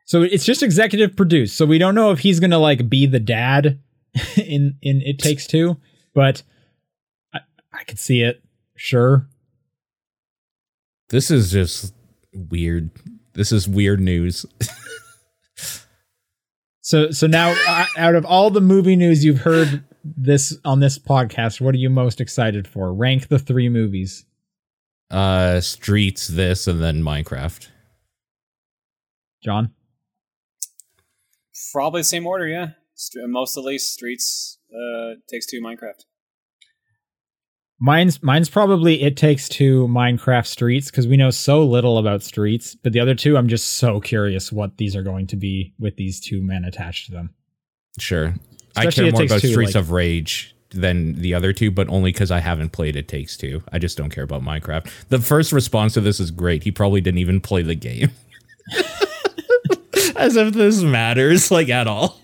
so it's just executive produced. So we don't know if he's gonna like be the dad in in It Takes Two, but I I could see it. Sure. This is just weird. This is weird news. So so now uh, out of all the movie news you've heard this on this podcast, what are you most excited for? Rank the three movies. Uh Streets, this, and then Minecraft. John. Probably the same order, yeah. Most of the least streets uh, takes two Minecraft. Mine's mine's probably It Takes Two, Minecraft Streets, because we know so little about Streets. But the other two, I'm just so curious what these are going to be with these two men attached to them. Sure. I care more about Two, Streets like- of Rage than the other two, but only because I haven't played It Takes Two. I just don't care about Minecraft. The first response to this is great. He probably didn't even play the game. As if this matters, like at all.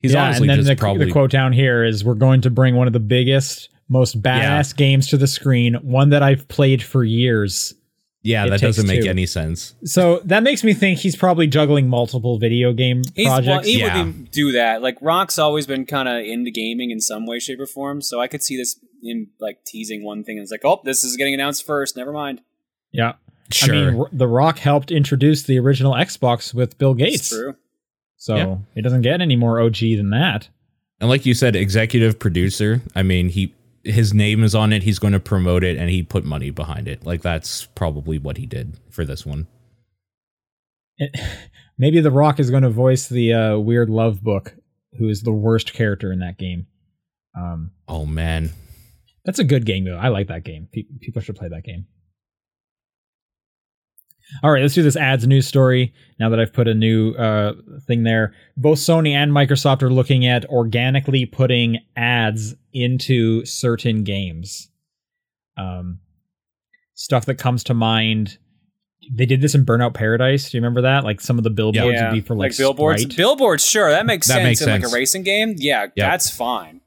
He's yeah, honestly and then just the, probably the quote down here is we're going to bring one of the biggest, most badass games to the screen, one that I've played for years. Yeah, It that doesn't make Two. any sense. So that makes me think he's probably juggling multiple video game He's, well, projects. he Yeah. would do that. Like Rock's always been kind of into gaming in some way, shape, or form. So I could see this him like teasing one thing and it's like, oh, this is getting announced first. Never mind. yeah. Sure. I mean, R- The Rock helped introduce the original Xbox with Bill It's Gates. true. So Yeah. it doesn't get any more OG than that. and like you said, executive producer. I mean, he his name is on it. He's going to promote it, and he put money behind it. Like that's probably what he did for this one. It- maybe The Rock is going to voice the uh, weird love book, who is the worst character in that game. Um, Oh man, that's a good game, though. I like that game. Pe- people should play that game. All right, let's do this ads news story. Now that I've put a new uh, thing there, both Sony and Microsoft are looking at organically putting ads into certain games. Um, stuff that comes to mind. They did this in Burnout Paradise. Do you remember that? Like some of the billboards yeah, would be for like, billboards. Sprite. Billboards, sure, that makes That sense makes in like a racing game. Yeah, Yeah. that's fine.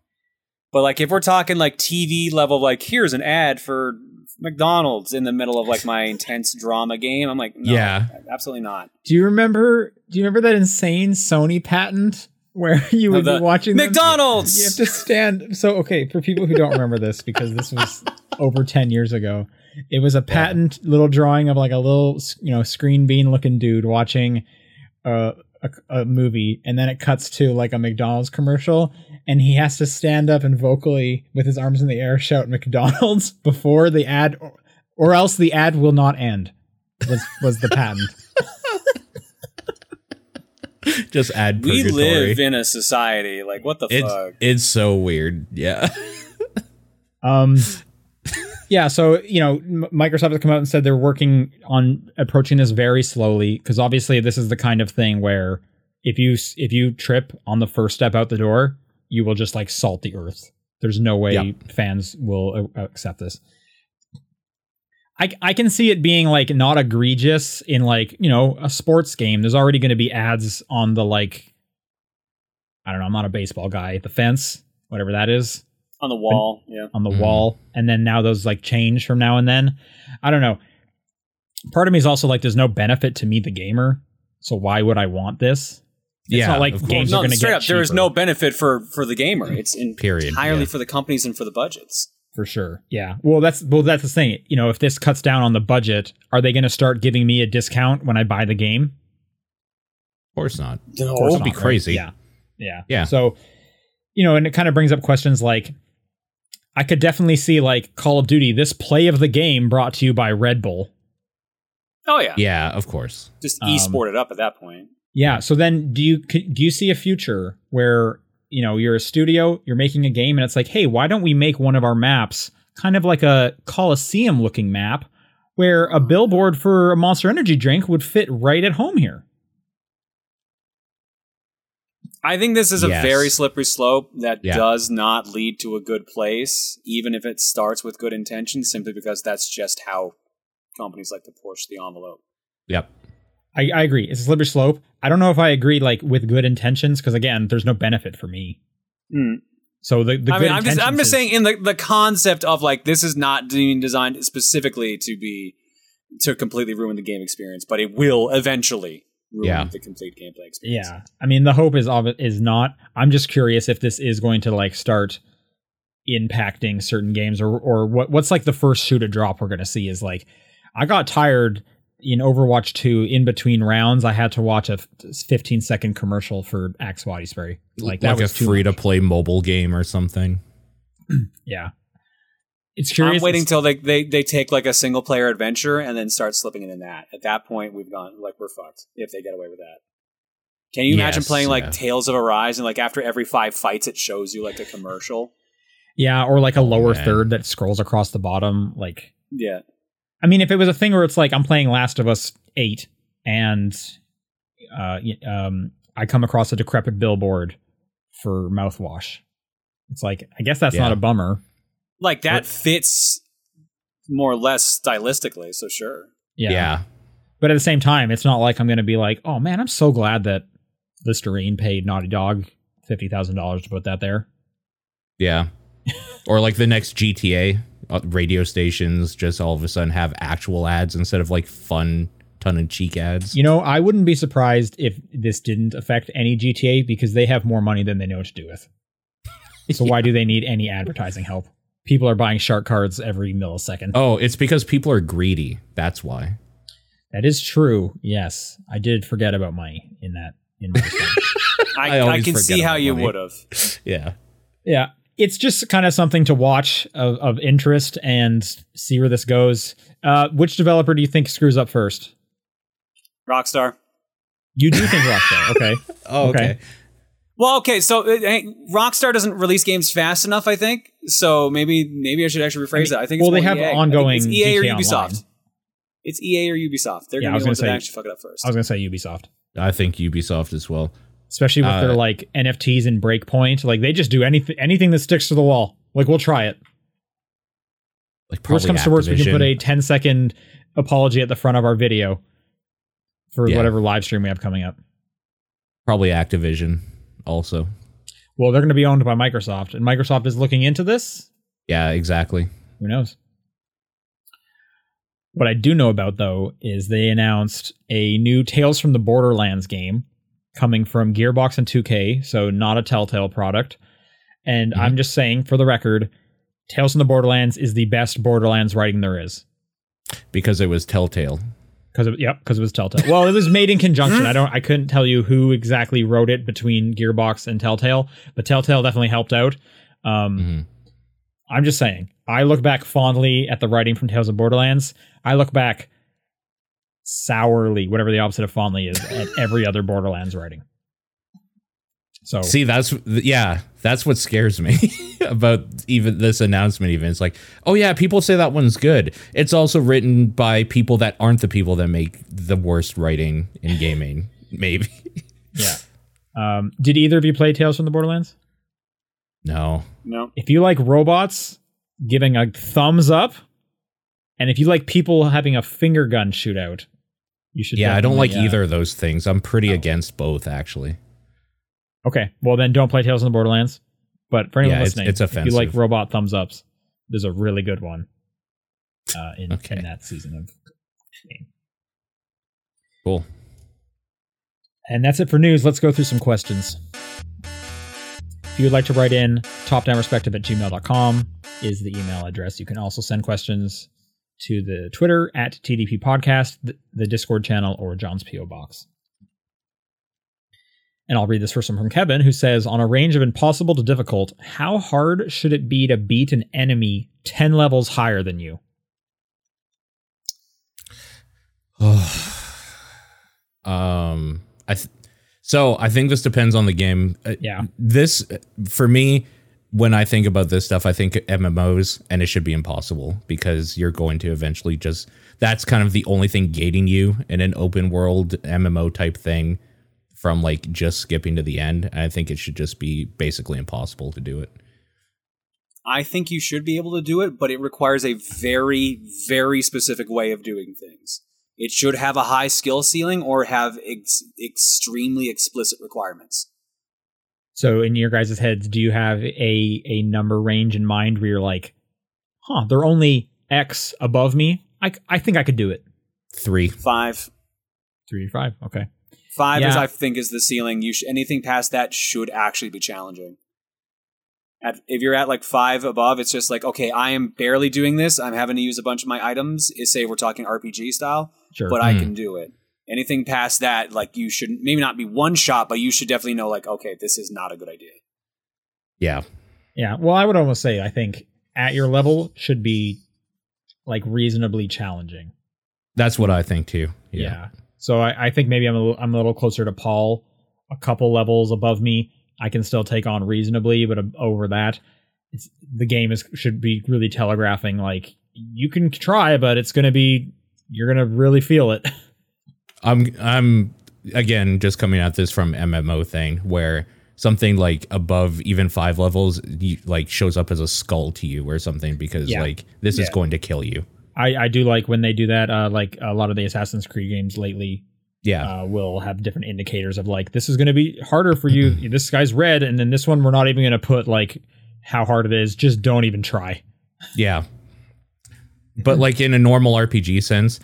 But like if we're talking like TV level, like here's an ad for McDonald's in the middle of like my intense drama game, I'm like, no, Yeah. absolutely not. Do you remember? Do you remember that insane Sony patent where you would the be watching them- McDonald's. You have to stand. So, okay, for people who don't remember this, because this was over 10 years ago, it was a patent little drawing of like a little, you know, screen bean looking dude watching uh, a, a movie. And then it cuts to like a McDonald's commercial. And he has to stand up and vocally, with his arms in the air, shout McDonald's before the ad, or, or else the ad will not end, was, was the patent. just add we purgatory. live in a society like what the it's fuck? it's so weird. Yeah. Um, yeah, so you know, Microsoft has come out and said they're working on approaching this very slowly because obviously this is the kind of thing where if you if you trip on the first step out the door, you will just like salt the earth. There's no way Yeah. fans will uh, accept this. I, I can see it being like not egregious in like you know a sports game. There's already going to be ads on the like I don't know. I'm not a baseball guy. The fence, whatever that is on the wall. Yeah. on the Mhm. wall and then now those like change from now and then i don't know part of me is also like there's no benefit to me the gamer so why would i want this it's yeah. not like of course. games no, are going to straight get up, there is no benefit for for the gamer. It's in, Period, entirely yeah. for the companies and for the budgets. for sure yeah well that's well that's the thing you know if this cuts down on the budget are they going to start giving me a discount when i buy the game Of course not. No, Of course That'd be not, right? crazy. yeah yeah Yeah. so you know and it kind of brings up questions like i could definitely see like call of duty this play of the game brought to you by red bull Oh yeah, Yeah, of course. just Um, e-sport it up at that point. Yeah. So then, do you do you see a future where you know you're a studio, you're making a game, and it's like, hey, why don't we make one of our maps kind of like a Coliseum looking map, where a billboard for a Monster Energy drink would fit right at home here? I think this is a very slippery slope that Yeah. does not lead to a good place, even if it starts with good intentions, simply because that's just how companies like to push the envelope. Yep. I, I agree. It's a slippery slope. I don't know if I agree like with good intentions because again, there's no benefit for me. Hmm. So the, the I good mean, I'm just, I'm just is- saying in the, the concept of like this is not being designed specifically to be to completely ruin the game experience, but it will eventually ruin Yeah. the complete gameplay experience. Yeah, I mean the hope is of it is not. I'm just curious if this is going to like start impacting certain games or or what what's like the first shoe to drop we're going to see is like I got tired in Overwatch 2 in between rounds I had to watch a 15 second commercial for Axe body spray like that like a was too free to play mobile game or something. yeah it's curious I'm waiting it's- till they, they they take like a single player adventure and then start slipping it in that. At that point, we've gone like we're fucked if they get away with that. Can you imagine Yes, playing like yeah. Tales of Arise and like after every five fights it shows you like a commercial? yeah or like a lower oh, man. third that scrolls across the bottom like Yeah. I mean, if it was a thing where it's like I'm playing Last of Us Eight, and uh, um, I come across a decrepit billboard for mouthwash, it's like I guess that's Yeah. not a bummer. Like that But- fits more or less stylistically, so sure. Yeah. Yeah. But at the same time, it's not like I'm going to be like, oh man, I'm so glad that Listerine paid Naughty Dog fifty thousand dollars to put that there. Yeah. or like the next GTA Uh, radio stations just all of a sudden have actual ads instead of like fun tongue in cheek ads. You know, I wouldn't be surprised if this didn't affect any GTA because they have more money than they know what to do with. So why do they need any advertising help? People are buying shark cards every millisecond. Oh, it's because people are greedy. That's why. That is true. Yes, I did forget about money in that. In my. I, I I, can see how about you would have. Yeah. yeah, it's just kind of something to watch of, of interest and see where this goes. Uh, which developer do you think screws up first? Rockstar. You do think Rockstar? Okay. Oh, Okay. okay. Well, okay, so uh, hey, Rockstar doesn't release games fast enough, I think. So maybe maybe I should actually rephrase that. I think it's well, they have EA. Ongoing it's EA or Ubisoft. Online. It's EA or Ubisoft. They're Yeah, gonna be the ones gonna that say- actually fuck it up first. I was gonna say Ubisoft, I think Ubisoft as well. Especially with Uh, their like NFTs and Breakpoint. Like they just do anything anything that sticks to the wall. Like we'll try it. Like Worst probably comes to worst, we can put a Activision. 10 second apology at the front of our video for Yeah. whatever live stream we have coming up. probably Activision also. Well, they're going to be owned by Microsoft, and Microsoft is looking into this. Yeah, exactly. Who knows? What I do know about though is they announced a new Tales from the Borderlands game coming from Gearbox and 2K, so not a Telltale product. And Mhm. I'm just saying for the record, Tales from the Borderlands is the best Borderlands writing there is. Because it was Telltale. Because it, yep, because it was Telltale. Well, it was made in conjunction. I don't, I couldn't tell you who exactly wrote it between Gearbox and Telltale, but Telltale definitely helped out. Um, Mhm. I'm just saying. I look back fondly at the writing from Tales of Borderlands. I look back sourly, whatever the opposite of fondly is, at every other Borderlands writing. So See, that's yeah, that's what scares me about even this announcement. Even it's like, oh yeah, people say that one's good. It's also written by people that aren't the people that make the worst writing in gaming. Maybe yeah. Um, did either of you play Tales from the Borderlands? no. No. If you like robots, giving a thumbs up, and if you like people having a finger gun shootout, you should. Yeah, I don't like uh, either of those things. I'm pretty no. against both, actually. Okay, well then don't play Tales from the Borderlands. But for anyone Yeah, it's- listening, it's if you like robot thumbs ups, there's a really good one uh, in, Okay. in that season of game. Cool. And that's it for news. Let's go through some questions. If you would like to write in, topdownperspective at gmail.com is the email address. You can also send questions to the Twitter at TDP Podcast, the, the Discord channel, or John's P.O. Box. And I'll read this first one from Kevin, who says On a range of impossible to difficult, how hard should it be to beat an enemy 10 levels higher than you? um, I th- so I think this depends on the game. Uh, Yeah. This for me, when I think about this stuff, I think MMOs, and it should be impossible because you're going to eventually just. That's kind of the only thing gating you in an open world MMO type thing from like just skipping to the end. I think it should just be basically impossible to do it. I think you should be able to do it, but it requires a very, very specific way of doing things. It should have a high skill ceiling or have ex- extremely explicit requirements. So in your guys' heads, do you have a a number range in mind where you're like, huh, they're only X above me? I, I think I could do it. Three. Five. Three to five. Okay. Five Yeah. is I think is the ceiling. You sh- anything past that should actually be challenging. At, if you're at like five above, it's just like okay, I am barely doing this. I'm having to use a bunch of my items. Is say we're talking RPG style, Sure. but I Hmm. can do it. Anything past that, like you should maybe not be one shot, but you should definitely know like okay, this is not a good idea. Yeah. yeah. Well, I would almost say I think at your level should be like reasonably challenging. That's what I think too. Yeah. So I, I think maybe I'm a little, I'm a little closer to Paul, a couple levels above me. I can still take on reasonably, but over that, it's, the game is should be really telegraphing like you can try, but it's going to be you're going to really feel it. I'm I'm again just coming at this from MMO thing where something like above even five levels you, like shows up as a skull to you or something because Yeah. like this is going to kill you. I, I do like when they do that. Uh, like a lot of the Assassin's Creed games lately Yeah. uh, will have different indicators of like this is going to be harder for you. this guy's red, and then this one we're not even going to put like how hard it is. Just don't even try. Yeah. But like in a normal RPG sense,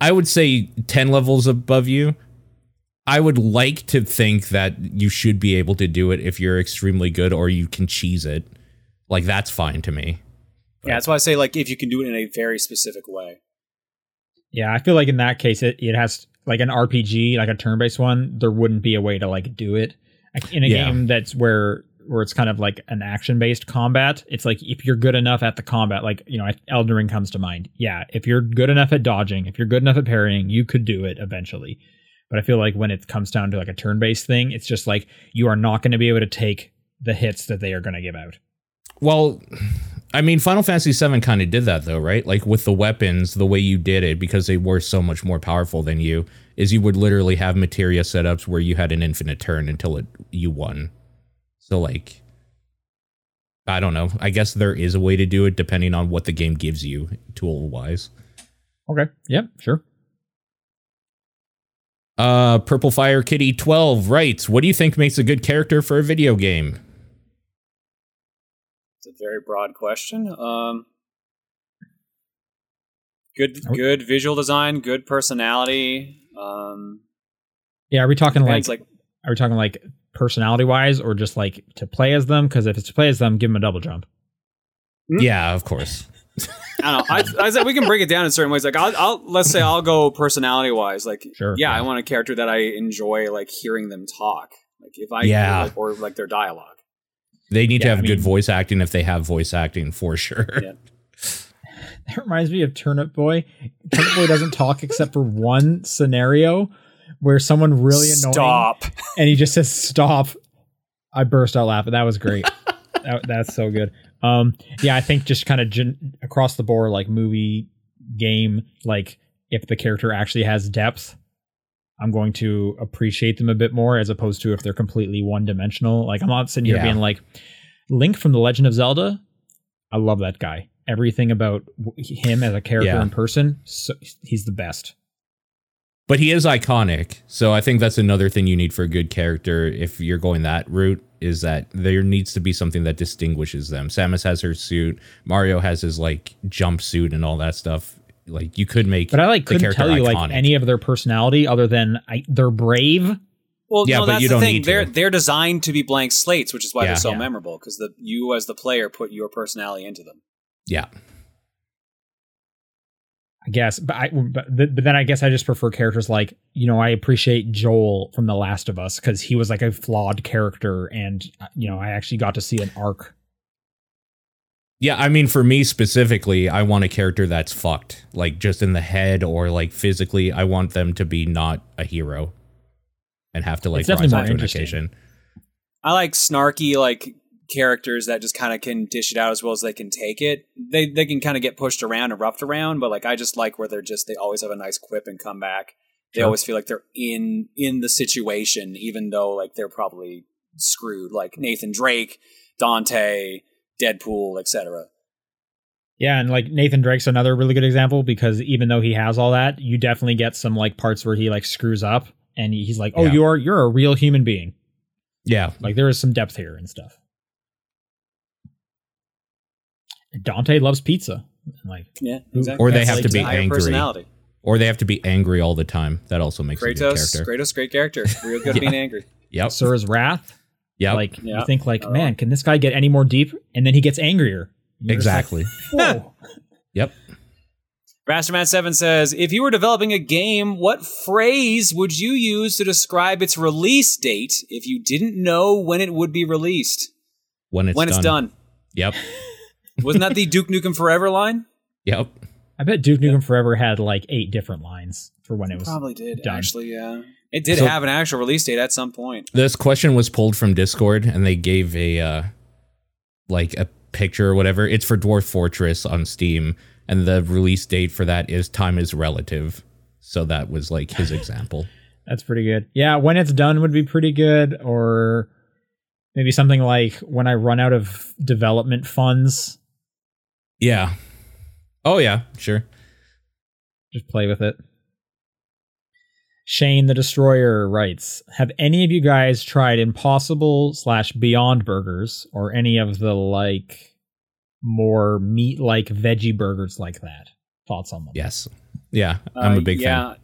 I would say 10 levels above you. I would like to think that you should be able to do it if you're extremely good or you can cheese it. Like that's fine to me. Yeah, that's why I say like if you can do it in a very specific way. Yeah, I feel like in that case it it has like an RPG, like a turn-based one. There wouldn't be a way to like do it Like, in a Yeah. game that's where where it's kind of like an action-based combat. It's like if you're good enough at the combat, like you know, Elden Ring comes to mind. Yeah, if you're good enough at dodging, if you're good enough at parrying, you could do it eventually. But I feel like when it comes down to like a turn-based thing, it's just like you are not going to be able to take the hits that they are going to give out. Well, I mean, Final Fantasy VII kind of did that though, right? Like with the weapons, the way you did it because they were so much more powerful than you is you would literally have materia setups where you had an infinite turn until it you won. So like, I don't know. I guess there is a way to do it depending on what the game gives you tool wise. Okay. Yep. Sure. Uh, Purple Fire Kitty twelve writes, "What do you think makes a good character for a video game?" It's a very broad question. Um, good, good visual design, good personality. Um, Yeah. Are we talking like, like are we talking like personality wise or just like to play as them? Because if it's to play as them, give them a double jump. Hmm? Yeah, of course. I don't know. I, I said we can break it down in certain ways. Like I'll, I'll let's say I'll go personality wise. Like Sure. yeah, I want a character that I enjoy like hearing them talk. Like if I Yeah. like, or like their dialogue. They need to have I good mean- voice acting if they have voice acting for sure. Yeah. That reminds me of Turnip Boy. Turnip Boy doesn't talk except for one scenario where someone really annoying Stop. and he just says stop. I burst out laughing. That was great. that, that's so good. Um, yeah, I think just kind of gen- across the board, like movie, game, like if the character actually has depth, I'm going to appreciate them a bit more as opposed to if they're completely one dimensional. Like I'm not sitting here Yeah. being like Link from The Legend of Zelda. I love that guy. Everything about him as a character Yeah. in person, so, he's the best. But he is iconic. So I think that's another thing you need for a good character if you're going that route is that there needs to be something that distinguishes them. Samus has her suit, Mario has his like jumpsuit and all that stuff. Like you could make But I like the couldn't tell you like any of their personality other than I, they're brave. Well, Yeah, no, but that's you the don't thing. need to. They're they're designed to be blank slates, which is why Yeah. they're so Yeah. memorable because the you as the player put your personality into them. Yeah. I guess, but I but, th- but then I guess I just prefer characters like you know I appreciate Joel from The Last of Us because he was like a flawed character and uh, you know I actually got to see an arc. Yeah, I mean for me specifically, I want a character that's fucked. Like just in the head or like physically, I want them to be not a hero and have to like definitely rise more to an interesting. occasion. I like snarky like characters that just kind of can dish it out as well as they can take it. They they can kind of get pushed around and roughed around, but like I just like where they're just they always have a nice quip and come back. They Sure. always feel like they're in in the situation, even though like they're probably screwed. Like Nathan Drake, Dante, Deadpool, etc. Yeah, and like Nathan Drake's another really good example because even though he has all that, you definitely get some like parts where he like screws up and he's like, "Oh, Yeah. you're you're a real human being." Yeah. Like there is some depth here and stuff. Dante loves pizza. Like Yeah, exactly. Or they That's, have like, to be angry. Personality. Or they have to be angry all the time. That also makes a good Kratos, character. Kratos, great character. Real good Yeah. being angry. Yep. Sir's Wrath. Yep. Like Yeah. you think like, Oh. man, can this guy get any more deep? And then he gets angrier. You're just like, exactly. Whoa. yep. Masterman7 says, if you were developing a game, what phrase would you use to describe its release date if you didn't know when it would be released? When it's when done. it's done. Yep. Wasn't that the Duke Nukem Forever line? Yep. I bet Duke Nukem Forever had like eight different lines for when it was. Probably did, done. actually, yeah. It did So- have an actual release date at some point. This question was pulled from Discord and they gave a uh like a picture or whatever. It's for Dwarf Fortress on Steam and the release date for that is time is relative. So that was like his example. That's pretty good. Yeah, when it's done would be pretty good, or maybe something like when I run out of development funds, Yeah. Oh yeah, sure. just play with it. Shane the Destroyer writes: Have any of you guys tried Impossible slash Beyond Burgers or any of the like more meat like veggie burgers like that? Thoughts on them? Yes. Yeah, I'm a Uh, big fan. yeah.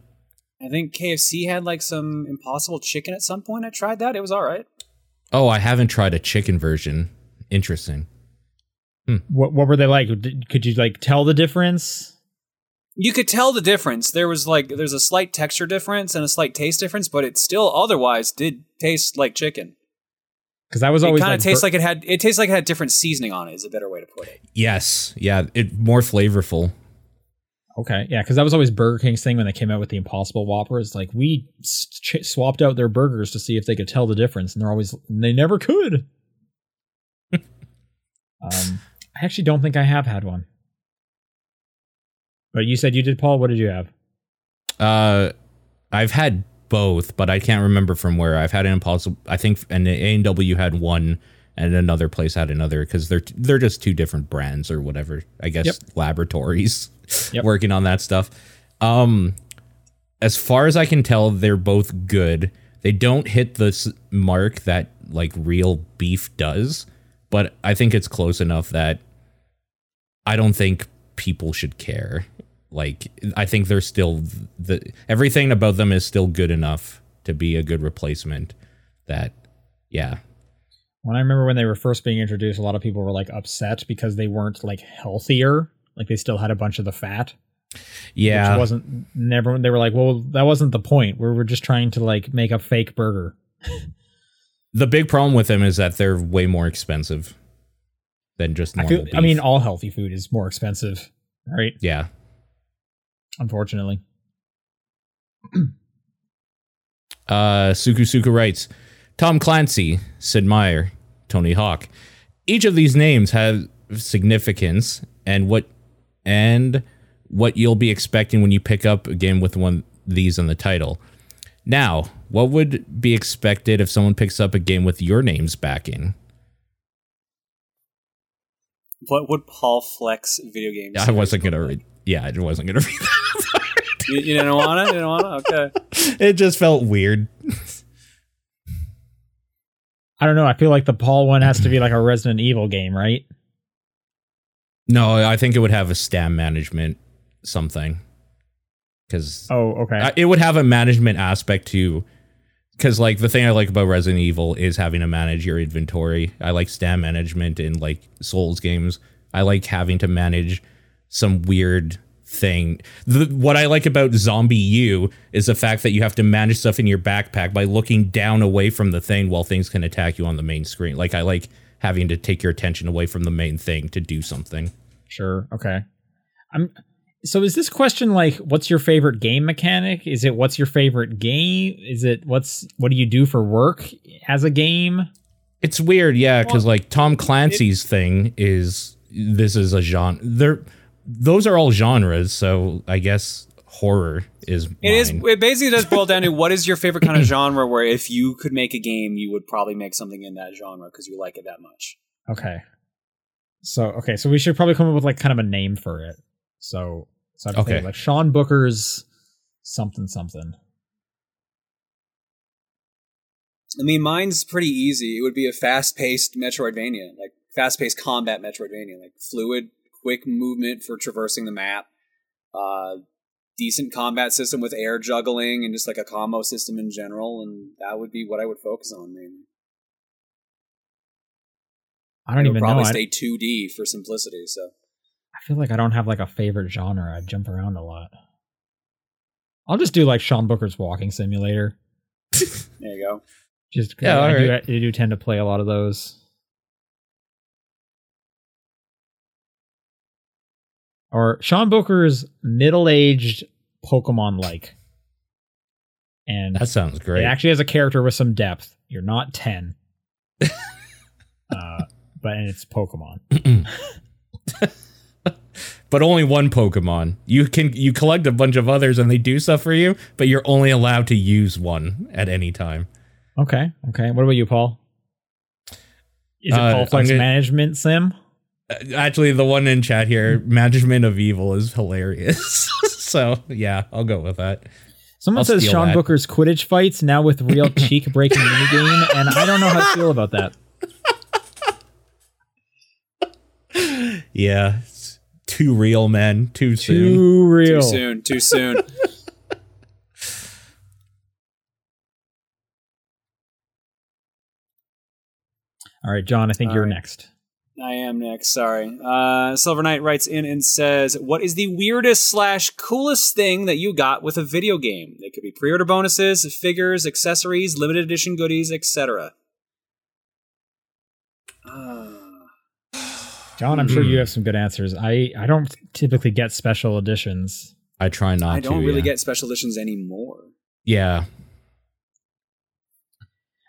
I think KFC had like some Impossible Chicken at some point. I tried that. It was all right. Oh, I haven't tried a chicken version. Interesting. What What were they like? Could you like tell the difference? You could tell the difference. There was like there's a slight texture difference and a slight taste difference, but it still otherwise did taste like chicken. Because I was It always kind of like, tastes bur- like it had it tastes like it had different seasoning on it. Is a better way to put it. Yes. Yeah, it more flavorful. Okay, yeah, because that was always Burger King's thing when they came out with the Impossible Whopper. It's like we ch- swapped out their burgers to see if they could tell the difference, and they're always they never could. um, I actually don't think I have had one. But you said you did, Paul. What did you have? Uh, I've had both, but I can't remember from where. I've had an impossible. I think and A and W had one, and another place had another because they're they're just two different brands or whatever. I guess Yep. laboratories Yep. working on that stuff. Um, as far as I can tell, they're both good. They don't hit the mark that like real beef does, but I think it's close enough that I don't think people should care. Like I think they're still the everything about them is still good enough to be a good replacement. That yeah, When I remember when they were first being introduced, a lot of people were like upset because they weren't like healthier. Like they still had a bunch of the fat. yeah. which wasn't never. They were like, well, that wasn't the point. We were just trying to like make a fake burger. the big problem with them is that they're way more expensive than just I feel. I mean, all healthy food is more expensive, right? yeah. Unfortunately. Uh, Suku Suku writes, Tom Clancy, Sid Meier, Tony Hawk. Each of these names have significance and what and what you'll be expecting when you pick up a game with one these in the title. Now, what would be expected if someone picks up a game with your names backing? What would Paul Flex video games? I wasn't gonna read. Yeah, I wasn't gonna read that. You, you didn't want it. You didn't want it. Okay. it just felt weird. I don't know. I feel like the Paul one has to be like a Resident Evil game, right? No, I think it would have a stam management something because Oh, okay. It would have a management aspect too because like the thing i like about resident evil is having to manage your inventory i like stam management in like souls games i like having to manage some weird thing the, what i like about ZombiU is the fact that you have to manage stuff in your backpack by looking down away from the thing while things can attack you on the main screen like i like having to take your attention away from the main thing to do something Sure. Okay. I'm. So is this question like, what's your favorite game mechanic? Is it what's your favorite game? Is it what's what do you do for work as a game? It's weird, yeah, because Well, like Tom Clancy's thing is this is a genre. They're those are all genres, so I guess horror is. It is. mine. It basically does boil down to what is your favorite kind of genre. Where if you could make a game, you would probably make something in that genre because you like it that much. Okay. So okay, so we should probably come up with like kind of a name for it. So so I have to think Okay. of, like Sean Booker's something something. I mean, mine's pretty easy. It would be a fast-paced Metroidvania, like fast-paced combat Metroidvania, like fluid, quick movement for traversing the map, uh, decent combat system with air juggling, and just like a combo system in general. And that would be what I would focus on mainly. I don't It would even know. probably I, stay 2D for simplicity. So I feel like I don't have like a favorite genre. I jump around a lot. I'll just do like Sean Booker's walking simulator. there you go. Just Yeah, I, do. I do tend to play a lot of those. Or Sean Booker's middle-aged Pokemon like. And that sounds great. it actually has a character with some depth. You're not 10. uh, but and it's Pokemon. but only one Pokemon. You can you collect a bunch of others and they do stuff for you, but you're only allowed to use one at any time. Okay. Okay. What about you, Paul? Is it Uh, Paul Flex gonna- Management Sim? Uh, Actually, the one in chat here, Management of Evil, is hilarious. so yeah, I'll go with that. Someone I'll says Sean that. Booker's Quidditch fights now with real cheek breaking minigame, and I don't know how to feel about that. Yeah, too real, men. Too soon. Too real. Too soon. Too soon. All right, John, I think All you're right. next. I am next. Sorry. Uh, Silver Knight writes in and says, "What is the weirdest slash coolest thing that you got with a video game? It could be pre-order bonuses, figures, accessories, limited edition goodies, etc." John, I'm sure you Hmm. have some good answers. I, I don't typically get special editions. I try not I don't to. really yeah. get special editions anymore. Yeah.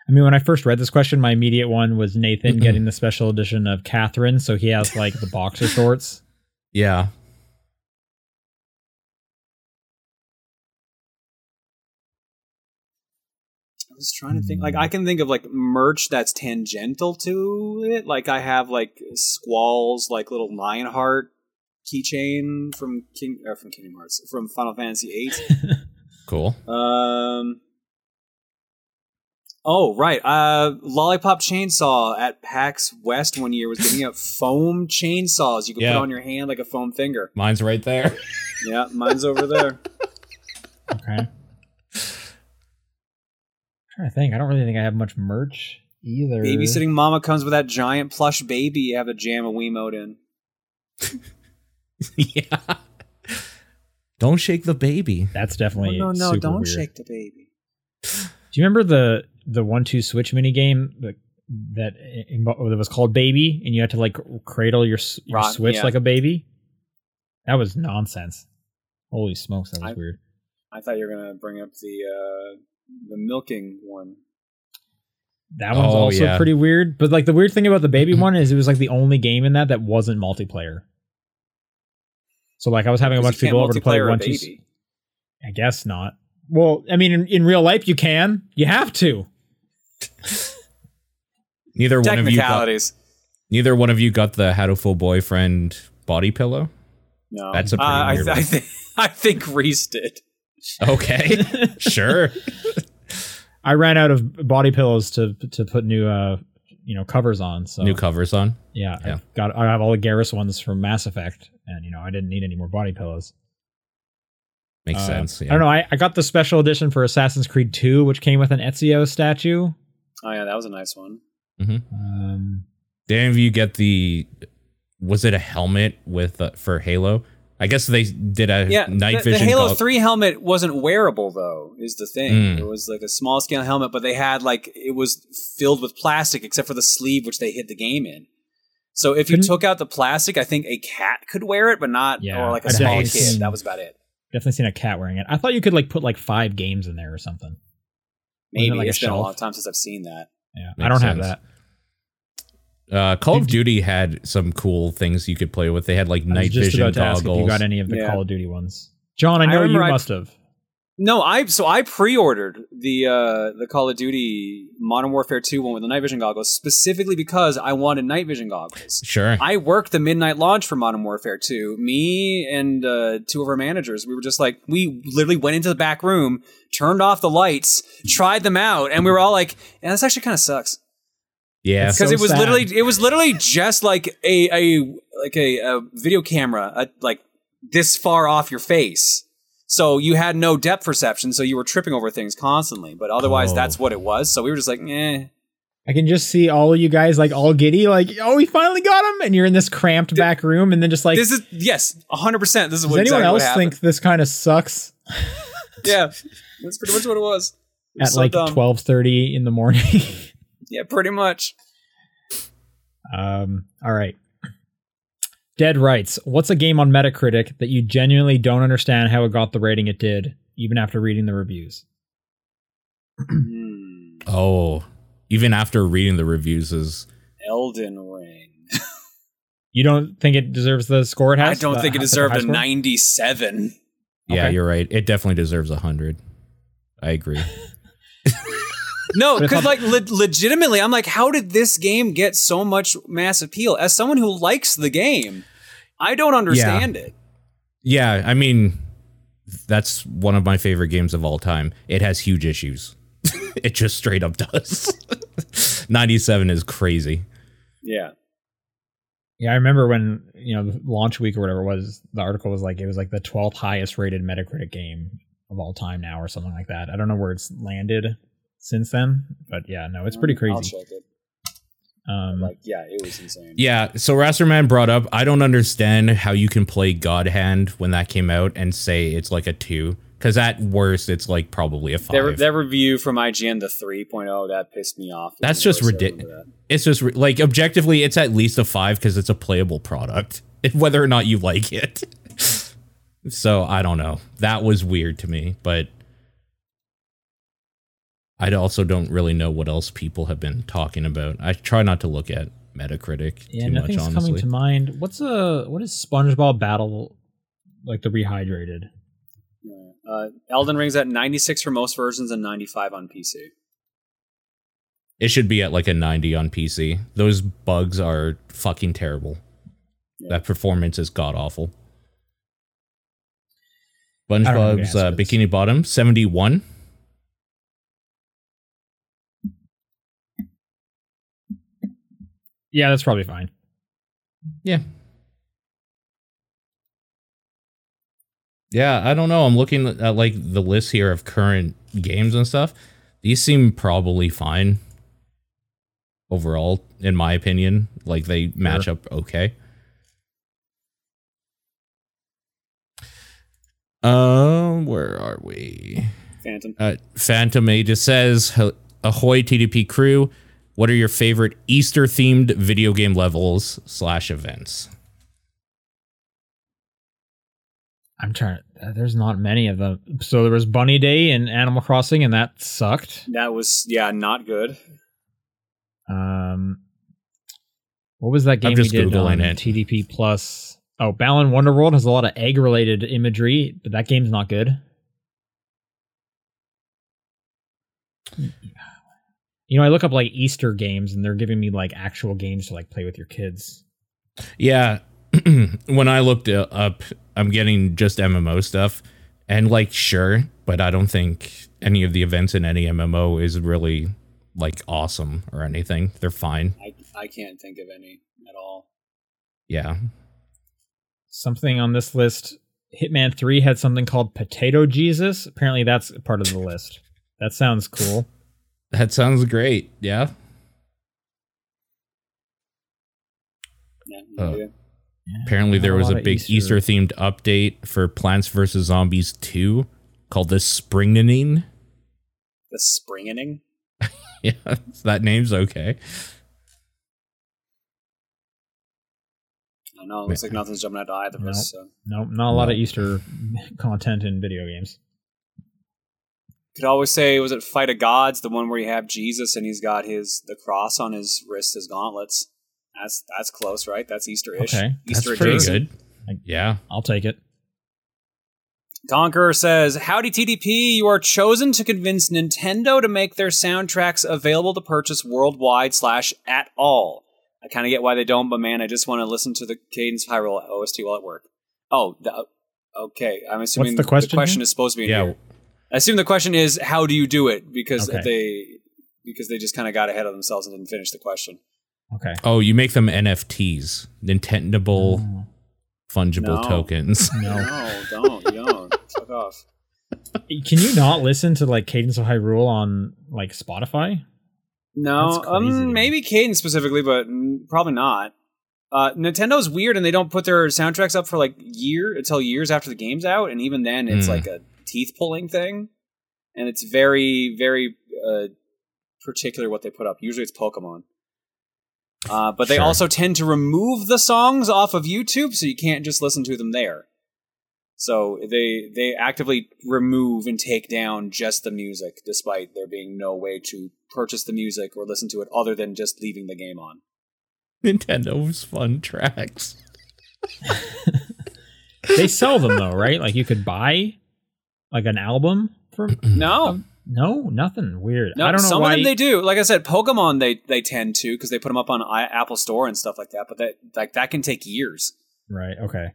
I mean, when I first read this question, my immediate one was Nathan getting the special edition of Catherine, so he has like the boxer shorts. Yeah. Was trying to think. Like, I can think of like merch that's tangential to it. Like, I have like Squall's like little Lionheart keychain from King or from Kingdom Hearts from Final Fantasy VIII. Cool. Um. Oh right, uh, Lollipop Chainsaw at PAX West one year was giving out foam chainsaws you could Yeah. put on your hand like a foam finger. Mine's right there. Yeah, mine's over there. Okay. Trying to think. I don't really think I have much merch either. Babysitting Mama comes with that giant plush baby you have to jam a Wiimote in. yeah. Don't shake the baby. That's Oh, definitely no, no, super don't weird. shake the baby. Do you remember the the one two switch mini game that that that was called Baby, and you had to like cradle your your Rock, switch yeah. like a baby? That was nonsense. Holy smokes, that was I- weird. I thought you were gonna bring up the uh, the milking one. That one's Oh, also yeah. pretty weird. But like the weird thing about the baby one is it was like the only game in that that wasn't multiplayer. So like I was having a bunch of people over to play a one two. s- baby. I guess not. Well, I mean, in, in real life, you can. You have to. Neither one of you got, neither one of you got the Hatoful boyfriend body pillow. No, That's a pretty Uh, I, weird I, one. think I think Reese did. Okay. sure. I ran out of body pillows to to put new uh you know covers on. So New covers on. yeah, Yeah. I got I have all the Garrus ones from Mass Effect, and you know I didn't need any more body pillows. Makes Uh, sense. I don't know. I, I got the special edition for Assassin's Creed 2, which came with an Ezio statue. Oh yeah, that was a nice one. Um, Did any of you get the? Was it a helmet with uh, for Halo? I guess they did a Yeah, night the, the vision. Halo gog- Three helmet wasn't wearable though. Is the thing. Mm. It was like a small scale helmet, but they had like it was filled with plastic except for the sleeve which they hid the game in. So if you Couldn't- took out the plastic, I think a cat could wear it, but not Yeah, or like a I've small definitely kid. That was about it. definitely seen a cat wearing it. I thought you could like put like five games in there or something. Maybe like a it's been a long time since I've seen that. Yeah, Makes I don't have that. Uh, Call of Did- Duty had some cool things you could play with. They had like I was night just vision about to ask if goggles. you got any of the Yeah. Call of Duty ones. John, I I know you I- must have. No, I so I pre-ordered the uh the Call of Duty Modern Warfare 2 one with the night vision goggles specifically because I wanted night vision goggles. Sure. I worked the midnight launch for Modern Warfare 2. Me and uh, two of our managers, we were just like, we literally went into the back room, turned off the lights, tried them out, and we were all like, yeah, this actually kind of sucks. Yeah. Because so it was sad. literally, it was literally just like a, a like a, a video camera, a, like this far off your face. So you had no depth perception, so you were tripping over things constantly. But otherwise, Oh. that's what it was. So we were just like, eh. I can just see all of you guys like all giddy, like, oh, we finally got him, and you're in this cramped back room, and then just like, this is yes, hundred percent. This is does what anyone exactly else happened. think this kind of sucks Yeah, that's pretty much what it was. It was at so like dumb. twelve thirty in the morning? Yeah, pretty much. um, all right. Dead writes, "What's a game on Metacritic that you genuinely don't understand how it got the rating it did, even after reading the reviews?" Hmm. oh, even after reading the reviews is Elden Ring. You don't think it deserves the score it has? I don't The- think it deserved a ninety-seven. yeah, Okay. you're right. It definitely deserves a hundred. I agree. No, because like le- legitimately, I'm like, how did this game get so much mass appeal? As someone who likes the game, I don't understand it. Yeah, I mean, that's one of my favorite games of all time. It has huge issues. it just straight up does. 97 is crazy. Yeah, Yeah, I remember when you know launch week or whatever it was. The article was like it was like the twelfth highest rated Metacritic game of all time now, or something like that. I don't know where it's landed since then, but yeah, no, it's pretty I'll crazy. check it. Um, Like, yeah, it was insane. Yeah, so Rasterman brought up, I don't understand how you can play God Hand when that came out and say it's like a 2. Because at worst, it's like probably a 5. That, that review from IGN, the 3.0, that pissed me off. That's just I ridic- remember that. it's just like objectively, it's at least a 5 because it's a playable product, whether or not you like it. so I don't know. That was weird to me, but I also don't really know what else people have been talking about. I try not to look at Metacritic yeah, too much, nothing's honestly. coming to mind. What's a what is SpongeBob Battle like the rehydrated? Yeah. Uh, Elden Ring's at 96 for most versions and 95 on PC. It should be at like a 90 on PC. Those bugs are fucking terrible. Yeah. That performance is god awful. don't know who to SpongeBob's uh. Bikini Bottom 71. Yeah, that's probably fine. Yeah. Yeah, I don't know. I'm looking at like the list here of current games and stuff. These seem probably fine overall, in my opinion. Like they match Sure. up okay. Um, where are we? Phantom. Uh, Phantom Aegis says, "Ho- "Ahoy, TDP crew! What are your favorite Easter-themed video game levels slash events?" I'm trying. Uh, there's not many of them. So there was Bunny Day in Animal Crossing, and that sucked. That was, yeah, not good. Um, what was that game I'm just we did Googling on it. TDP Plus? Oh, Balan Wonderworld has a lot of egg-related imagery, but that game's not good. You know, I look up like Easter games, and they're giving me like actual games to like play with your kids. Yeah, when I looked up, I'm getting just MMO stuff, and like sure, but I don't think any of the events in any MMO is really like awesome or anything. They're fine. I, I can't think of any at all. Yeah, Something on this list. Hitman 3 had something called Potato Jesus. Apparently, that's part of the list. That sounds cool. That sounds great. Yeah. Yeah, oh. no idea. Apparently, there was lot a big Easter themed update for Plants vs Zombies 2 called the Springening. The springening? Yeah, that name's okay. I don't know. It looks like nothing's jumping out to either of us. So. Nope, not a lot of Easter content in video games. Could always say, was it Fight of Gods, the one where you have Jesus and he's got his the cross on his wrist, his gauntlets. That's that's close, right? That's Easter-ish. Okay, that's Easter Pretty adjacent. good. Yeah. I'll take it. Conqueror says, Howdy TDP, you are chosen to convince Nintendo to make their soundtracks available to purchase worldwide slash at all. I kind of get why they don't, but man, I just want to listen to the Cadence of Hyrule OST while at work. Oh, the, okay. I'm assuming the question the question here? is supposed to be in Yeah. here. I assume the question is, how do you do it? Because Okay. they because they just kind of got ahead of themselves and didn't finish the question. Okay. Oh, you make them NFTs, Nintendable Oh, fungible No. tokens. no. No, don't, you don't. Fuck off. Can you not listen to like Cadence of Hyrule on like Spotify? No, That's crazy to me. um, maybe Cadence specifically, but probably not. Uh, Nintendo's weird, and they don't put their soundtracks up for like year until years after the game's out, and even then, it's Mm. like a teeth pulling thing, and it's very, very uh, particular what they put up. Usually, it's Pokemon. Uh, but they Sure. also tend to remove the songs off of YouTube, so you can't just listen to them there. So they they actively remove and take down just the music, despite there being no way to purchase the music or listen to it other than just leaving the game on. Nintendo's fun tracks. They sell them though, right? Like you could buy like an album for No, no, nothing weird. no. I don't know some why. of them they do. Like I said, Pokemon they they tend to because they put them up on I- Apple Store and stuff like that. But that like that can take years. right? Okay.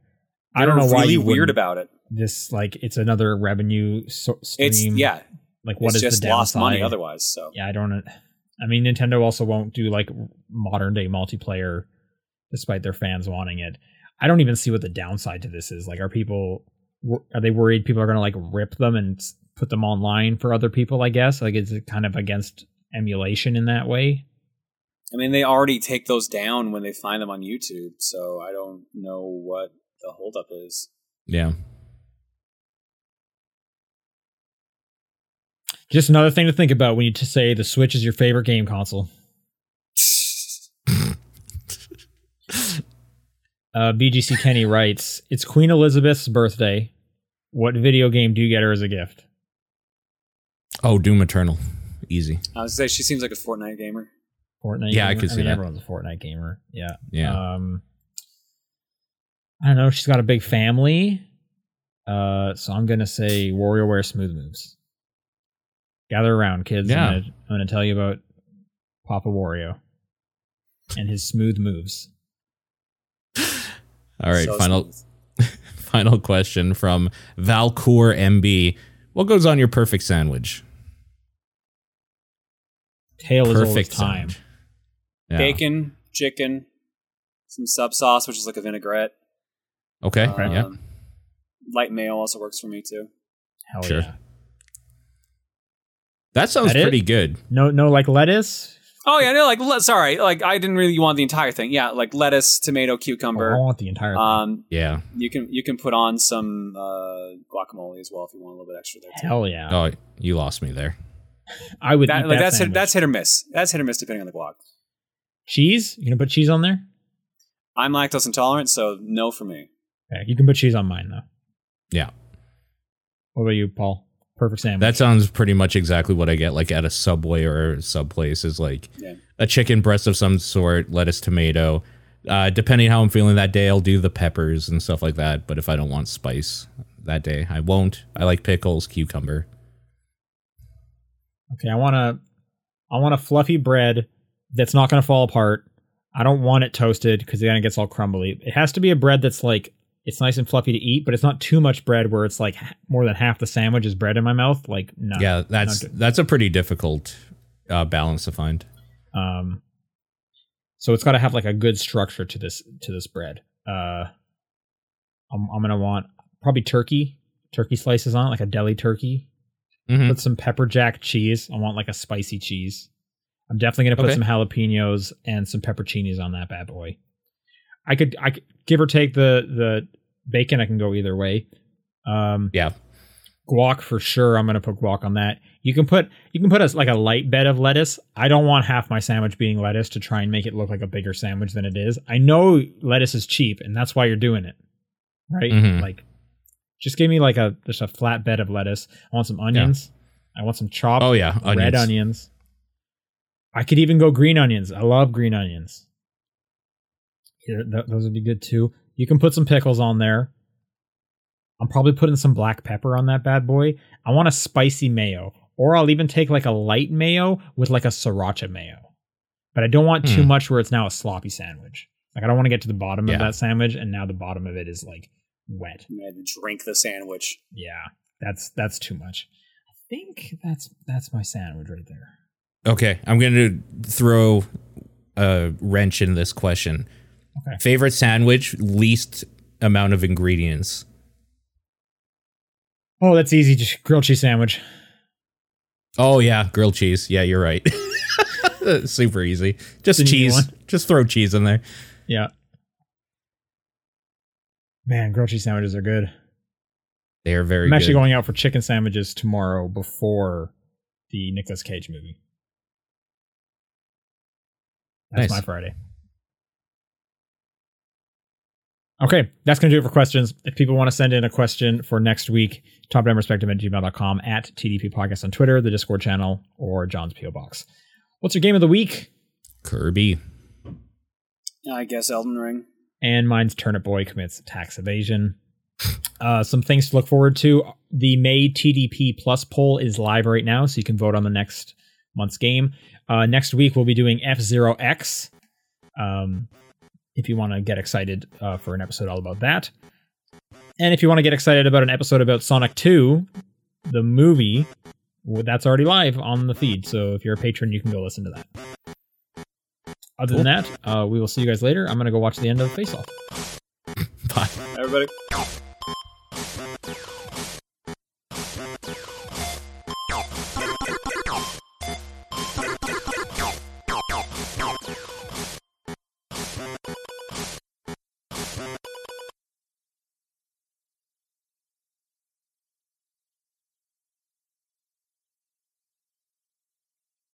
I don't know They're why really you weird about it. this. Like it's another revenue so- stream. It's yeah, Like what it's is just the lost money downside? otherwise. So Yeah, I don't. I mean, Nintendo also won't do like modern day multiplayer, despite their fans wanting it. I don't even see what the downside to this is. Like, are people are they worried people are going to like rip them and put them online for other people? I guess like is it kind of against emulation in that way? I mean, they already take those down when they find them on YouTube. So I don't know what the holdup is. Yeah. Just another thing to think about when you say the Switch is your favorite game console. Uh, BGC Kenny writes, "It's Queen Elizabeth's birthday. What video game do you get her as a gift?" Oh, Doom Eternal. Easy. I was gonna say she seems like a Fortnite gamer. Fortnite. Yeah, I gamer? could see mean, that. Everyone's a Fortnite gamer. Yeah. Yeah. Um, I don't know. She's got a big family, uh, so I'm gonna say WarioWare Smooth Moves. Gather around, kids. Yeah. I'm, gonna, I'm gonna tell you about Papa Wario and his smooth moves. All right. So final smooth. final question from Valcour MB. What goes on your perfect sandwich? Tail is always Perfect time. Yeah. Bacon, chicken, some sub sauce, which is like a vinaigrette. Okay. Um, Yeah. Light mayo also works for me too. Hell Sure. yeah. That sounds That it? pretty good. No, no, like lettuce. Oh yeah, no, like le- sorry, like I didn't really want the entire thing. Yeah, like lettuce, tomato, Oh, I want the entire. thing. Um, Yeah. you can you can put on some uh, guacamole as well if you want a little bit extra there. Too. Hell yeah. Oh, you lost me there. I would That, eat like that that's hit, that's hit or miss. That's hit or miss depending on the guac. cheese. You gonna put cheese on there? I'm lactose intolerant, so no for me. Okay, you can put cheese on mine though. Yeah. What about you, Paul? Perfect sandwich. That sounds pretty much exactly what I get like at a Subway or sub place is like Yeah. a chicken breast of some sort, lettuce, tomato. Uh, depending how I'm feeling that day, I'll do the peppers and stuff like that. But if I don't want spice that day, I won't. I like pickles, cucumber. okay. I want a, I want a fluffy bread that's not gonna fall apart. I don't want it toasted because then it gets all crumbly. It has to be a bread that's like it's nice and fluffy to eat, but it's not too much bread where it's like more than half the sandwich is bread in my mouth. Like no. yeah, that's that's a pretty difficult uh, balance to find. Um, so it's got to have like a good structure to this to this bread. Uh, I'm I'm gonna want probably turkey, turkey slices on it, like a deli turkey. Mhm. Put some pepper jack cheese. I want like a spicy cheese. I'm definitely gonna put Okay. some jalapenos and some pepperoncinis on that bad boy. I could I could give or take the the bacon. I can go either way. Um, Yeah. guac for sure. I'm gonna put guac on that. You can put you can put a, like a light bed of lettuce. I don't want half my sandwich being lettuce to try and make it look like a bigger sandwich than it is. I know lettuce is cheap, and that's why you're doing it, right? Mhm. Like, just give me like a just a flat bed of lettuce. I want some onions. I want some chopped Oh yeah, red onions. onions. I could even go green onions. I love green onions. Yeah, th- those would be good too. You can put some pickles on there. I'm probably putting some black pepper on that bad boy. I want a spicy mayo, or I'll even take like a light mayo with like a sriracha mayo. But I don't want too Hmm. much where it's now a sloppy sandwich. Like I don't want to get to the bottom Yeah. of that sandwich, and now the bottom of it is like wet. You had to drink the sandwich. Yeah, that's that's too much. I think that's that's my sandwich right there. Okay, I'm going to throw a wrench in this question. Okay. Favorite sandwich, least amount of ingredients. Oh, that's easy. Just grilled cheese sandwich. Oh yeah, grilled cheese. Yeah, you're right. Super easy. Just cheese. Just throw cheese in there. Yeah. Man, grilled cheese sandwiches are good. They are very I'm actually good. going out for chicken sandwiches tomorrow before the Nicolas Cage movie. That's Nice. my Friday. Okay, that's going to do it for questions. If people want to send in a question for next week, topdownperspective at gmail.com, at TDP Podcast on Twitter, the Discord channel, or John's P.O. Box. What's your game of the week? Kirby. I guess Elden Ring. and mine's Turnip Boy commits tax evasion. Uh, some things to look forward to. The May TDP Plus poll is live right now, so you can vote on the next month's game. Uh, next week we'll be doing F Zero X. Um, if you want to get excited uh, for an episode all about that, and if you want to get excited about an episode about Sonic Two, the movie, well, that's already live on the feed. So if you're a patron, you can go listen to that. Other than that, uh, we will see you guys later. I'm gonna go watch the end of Face Off. Bye. Everybody.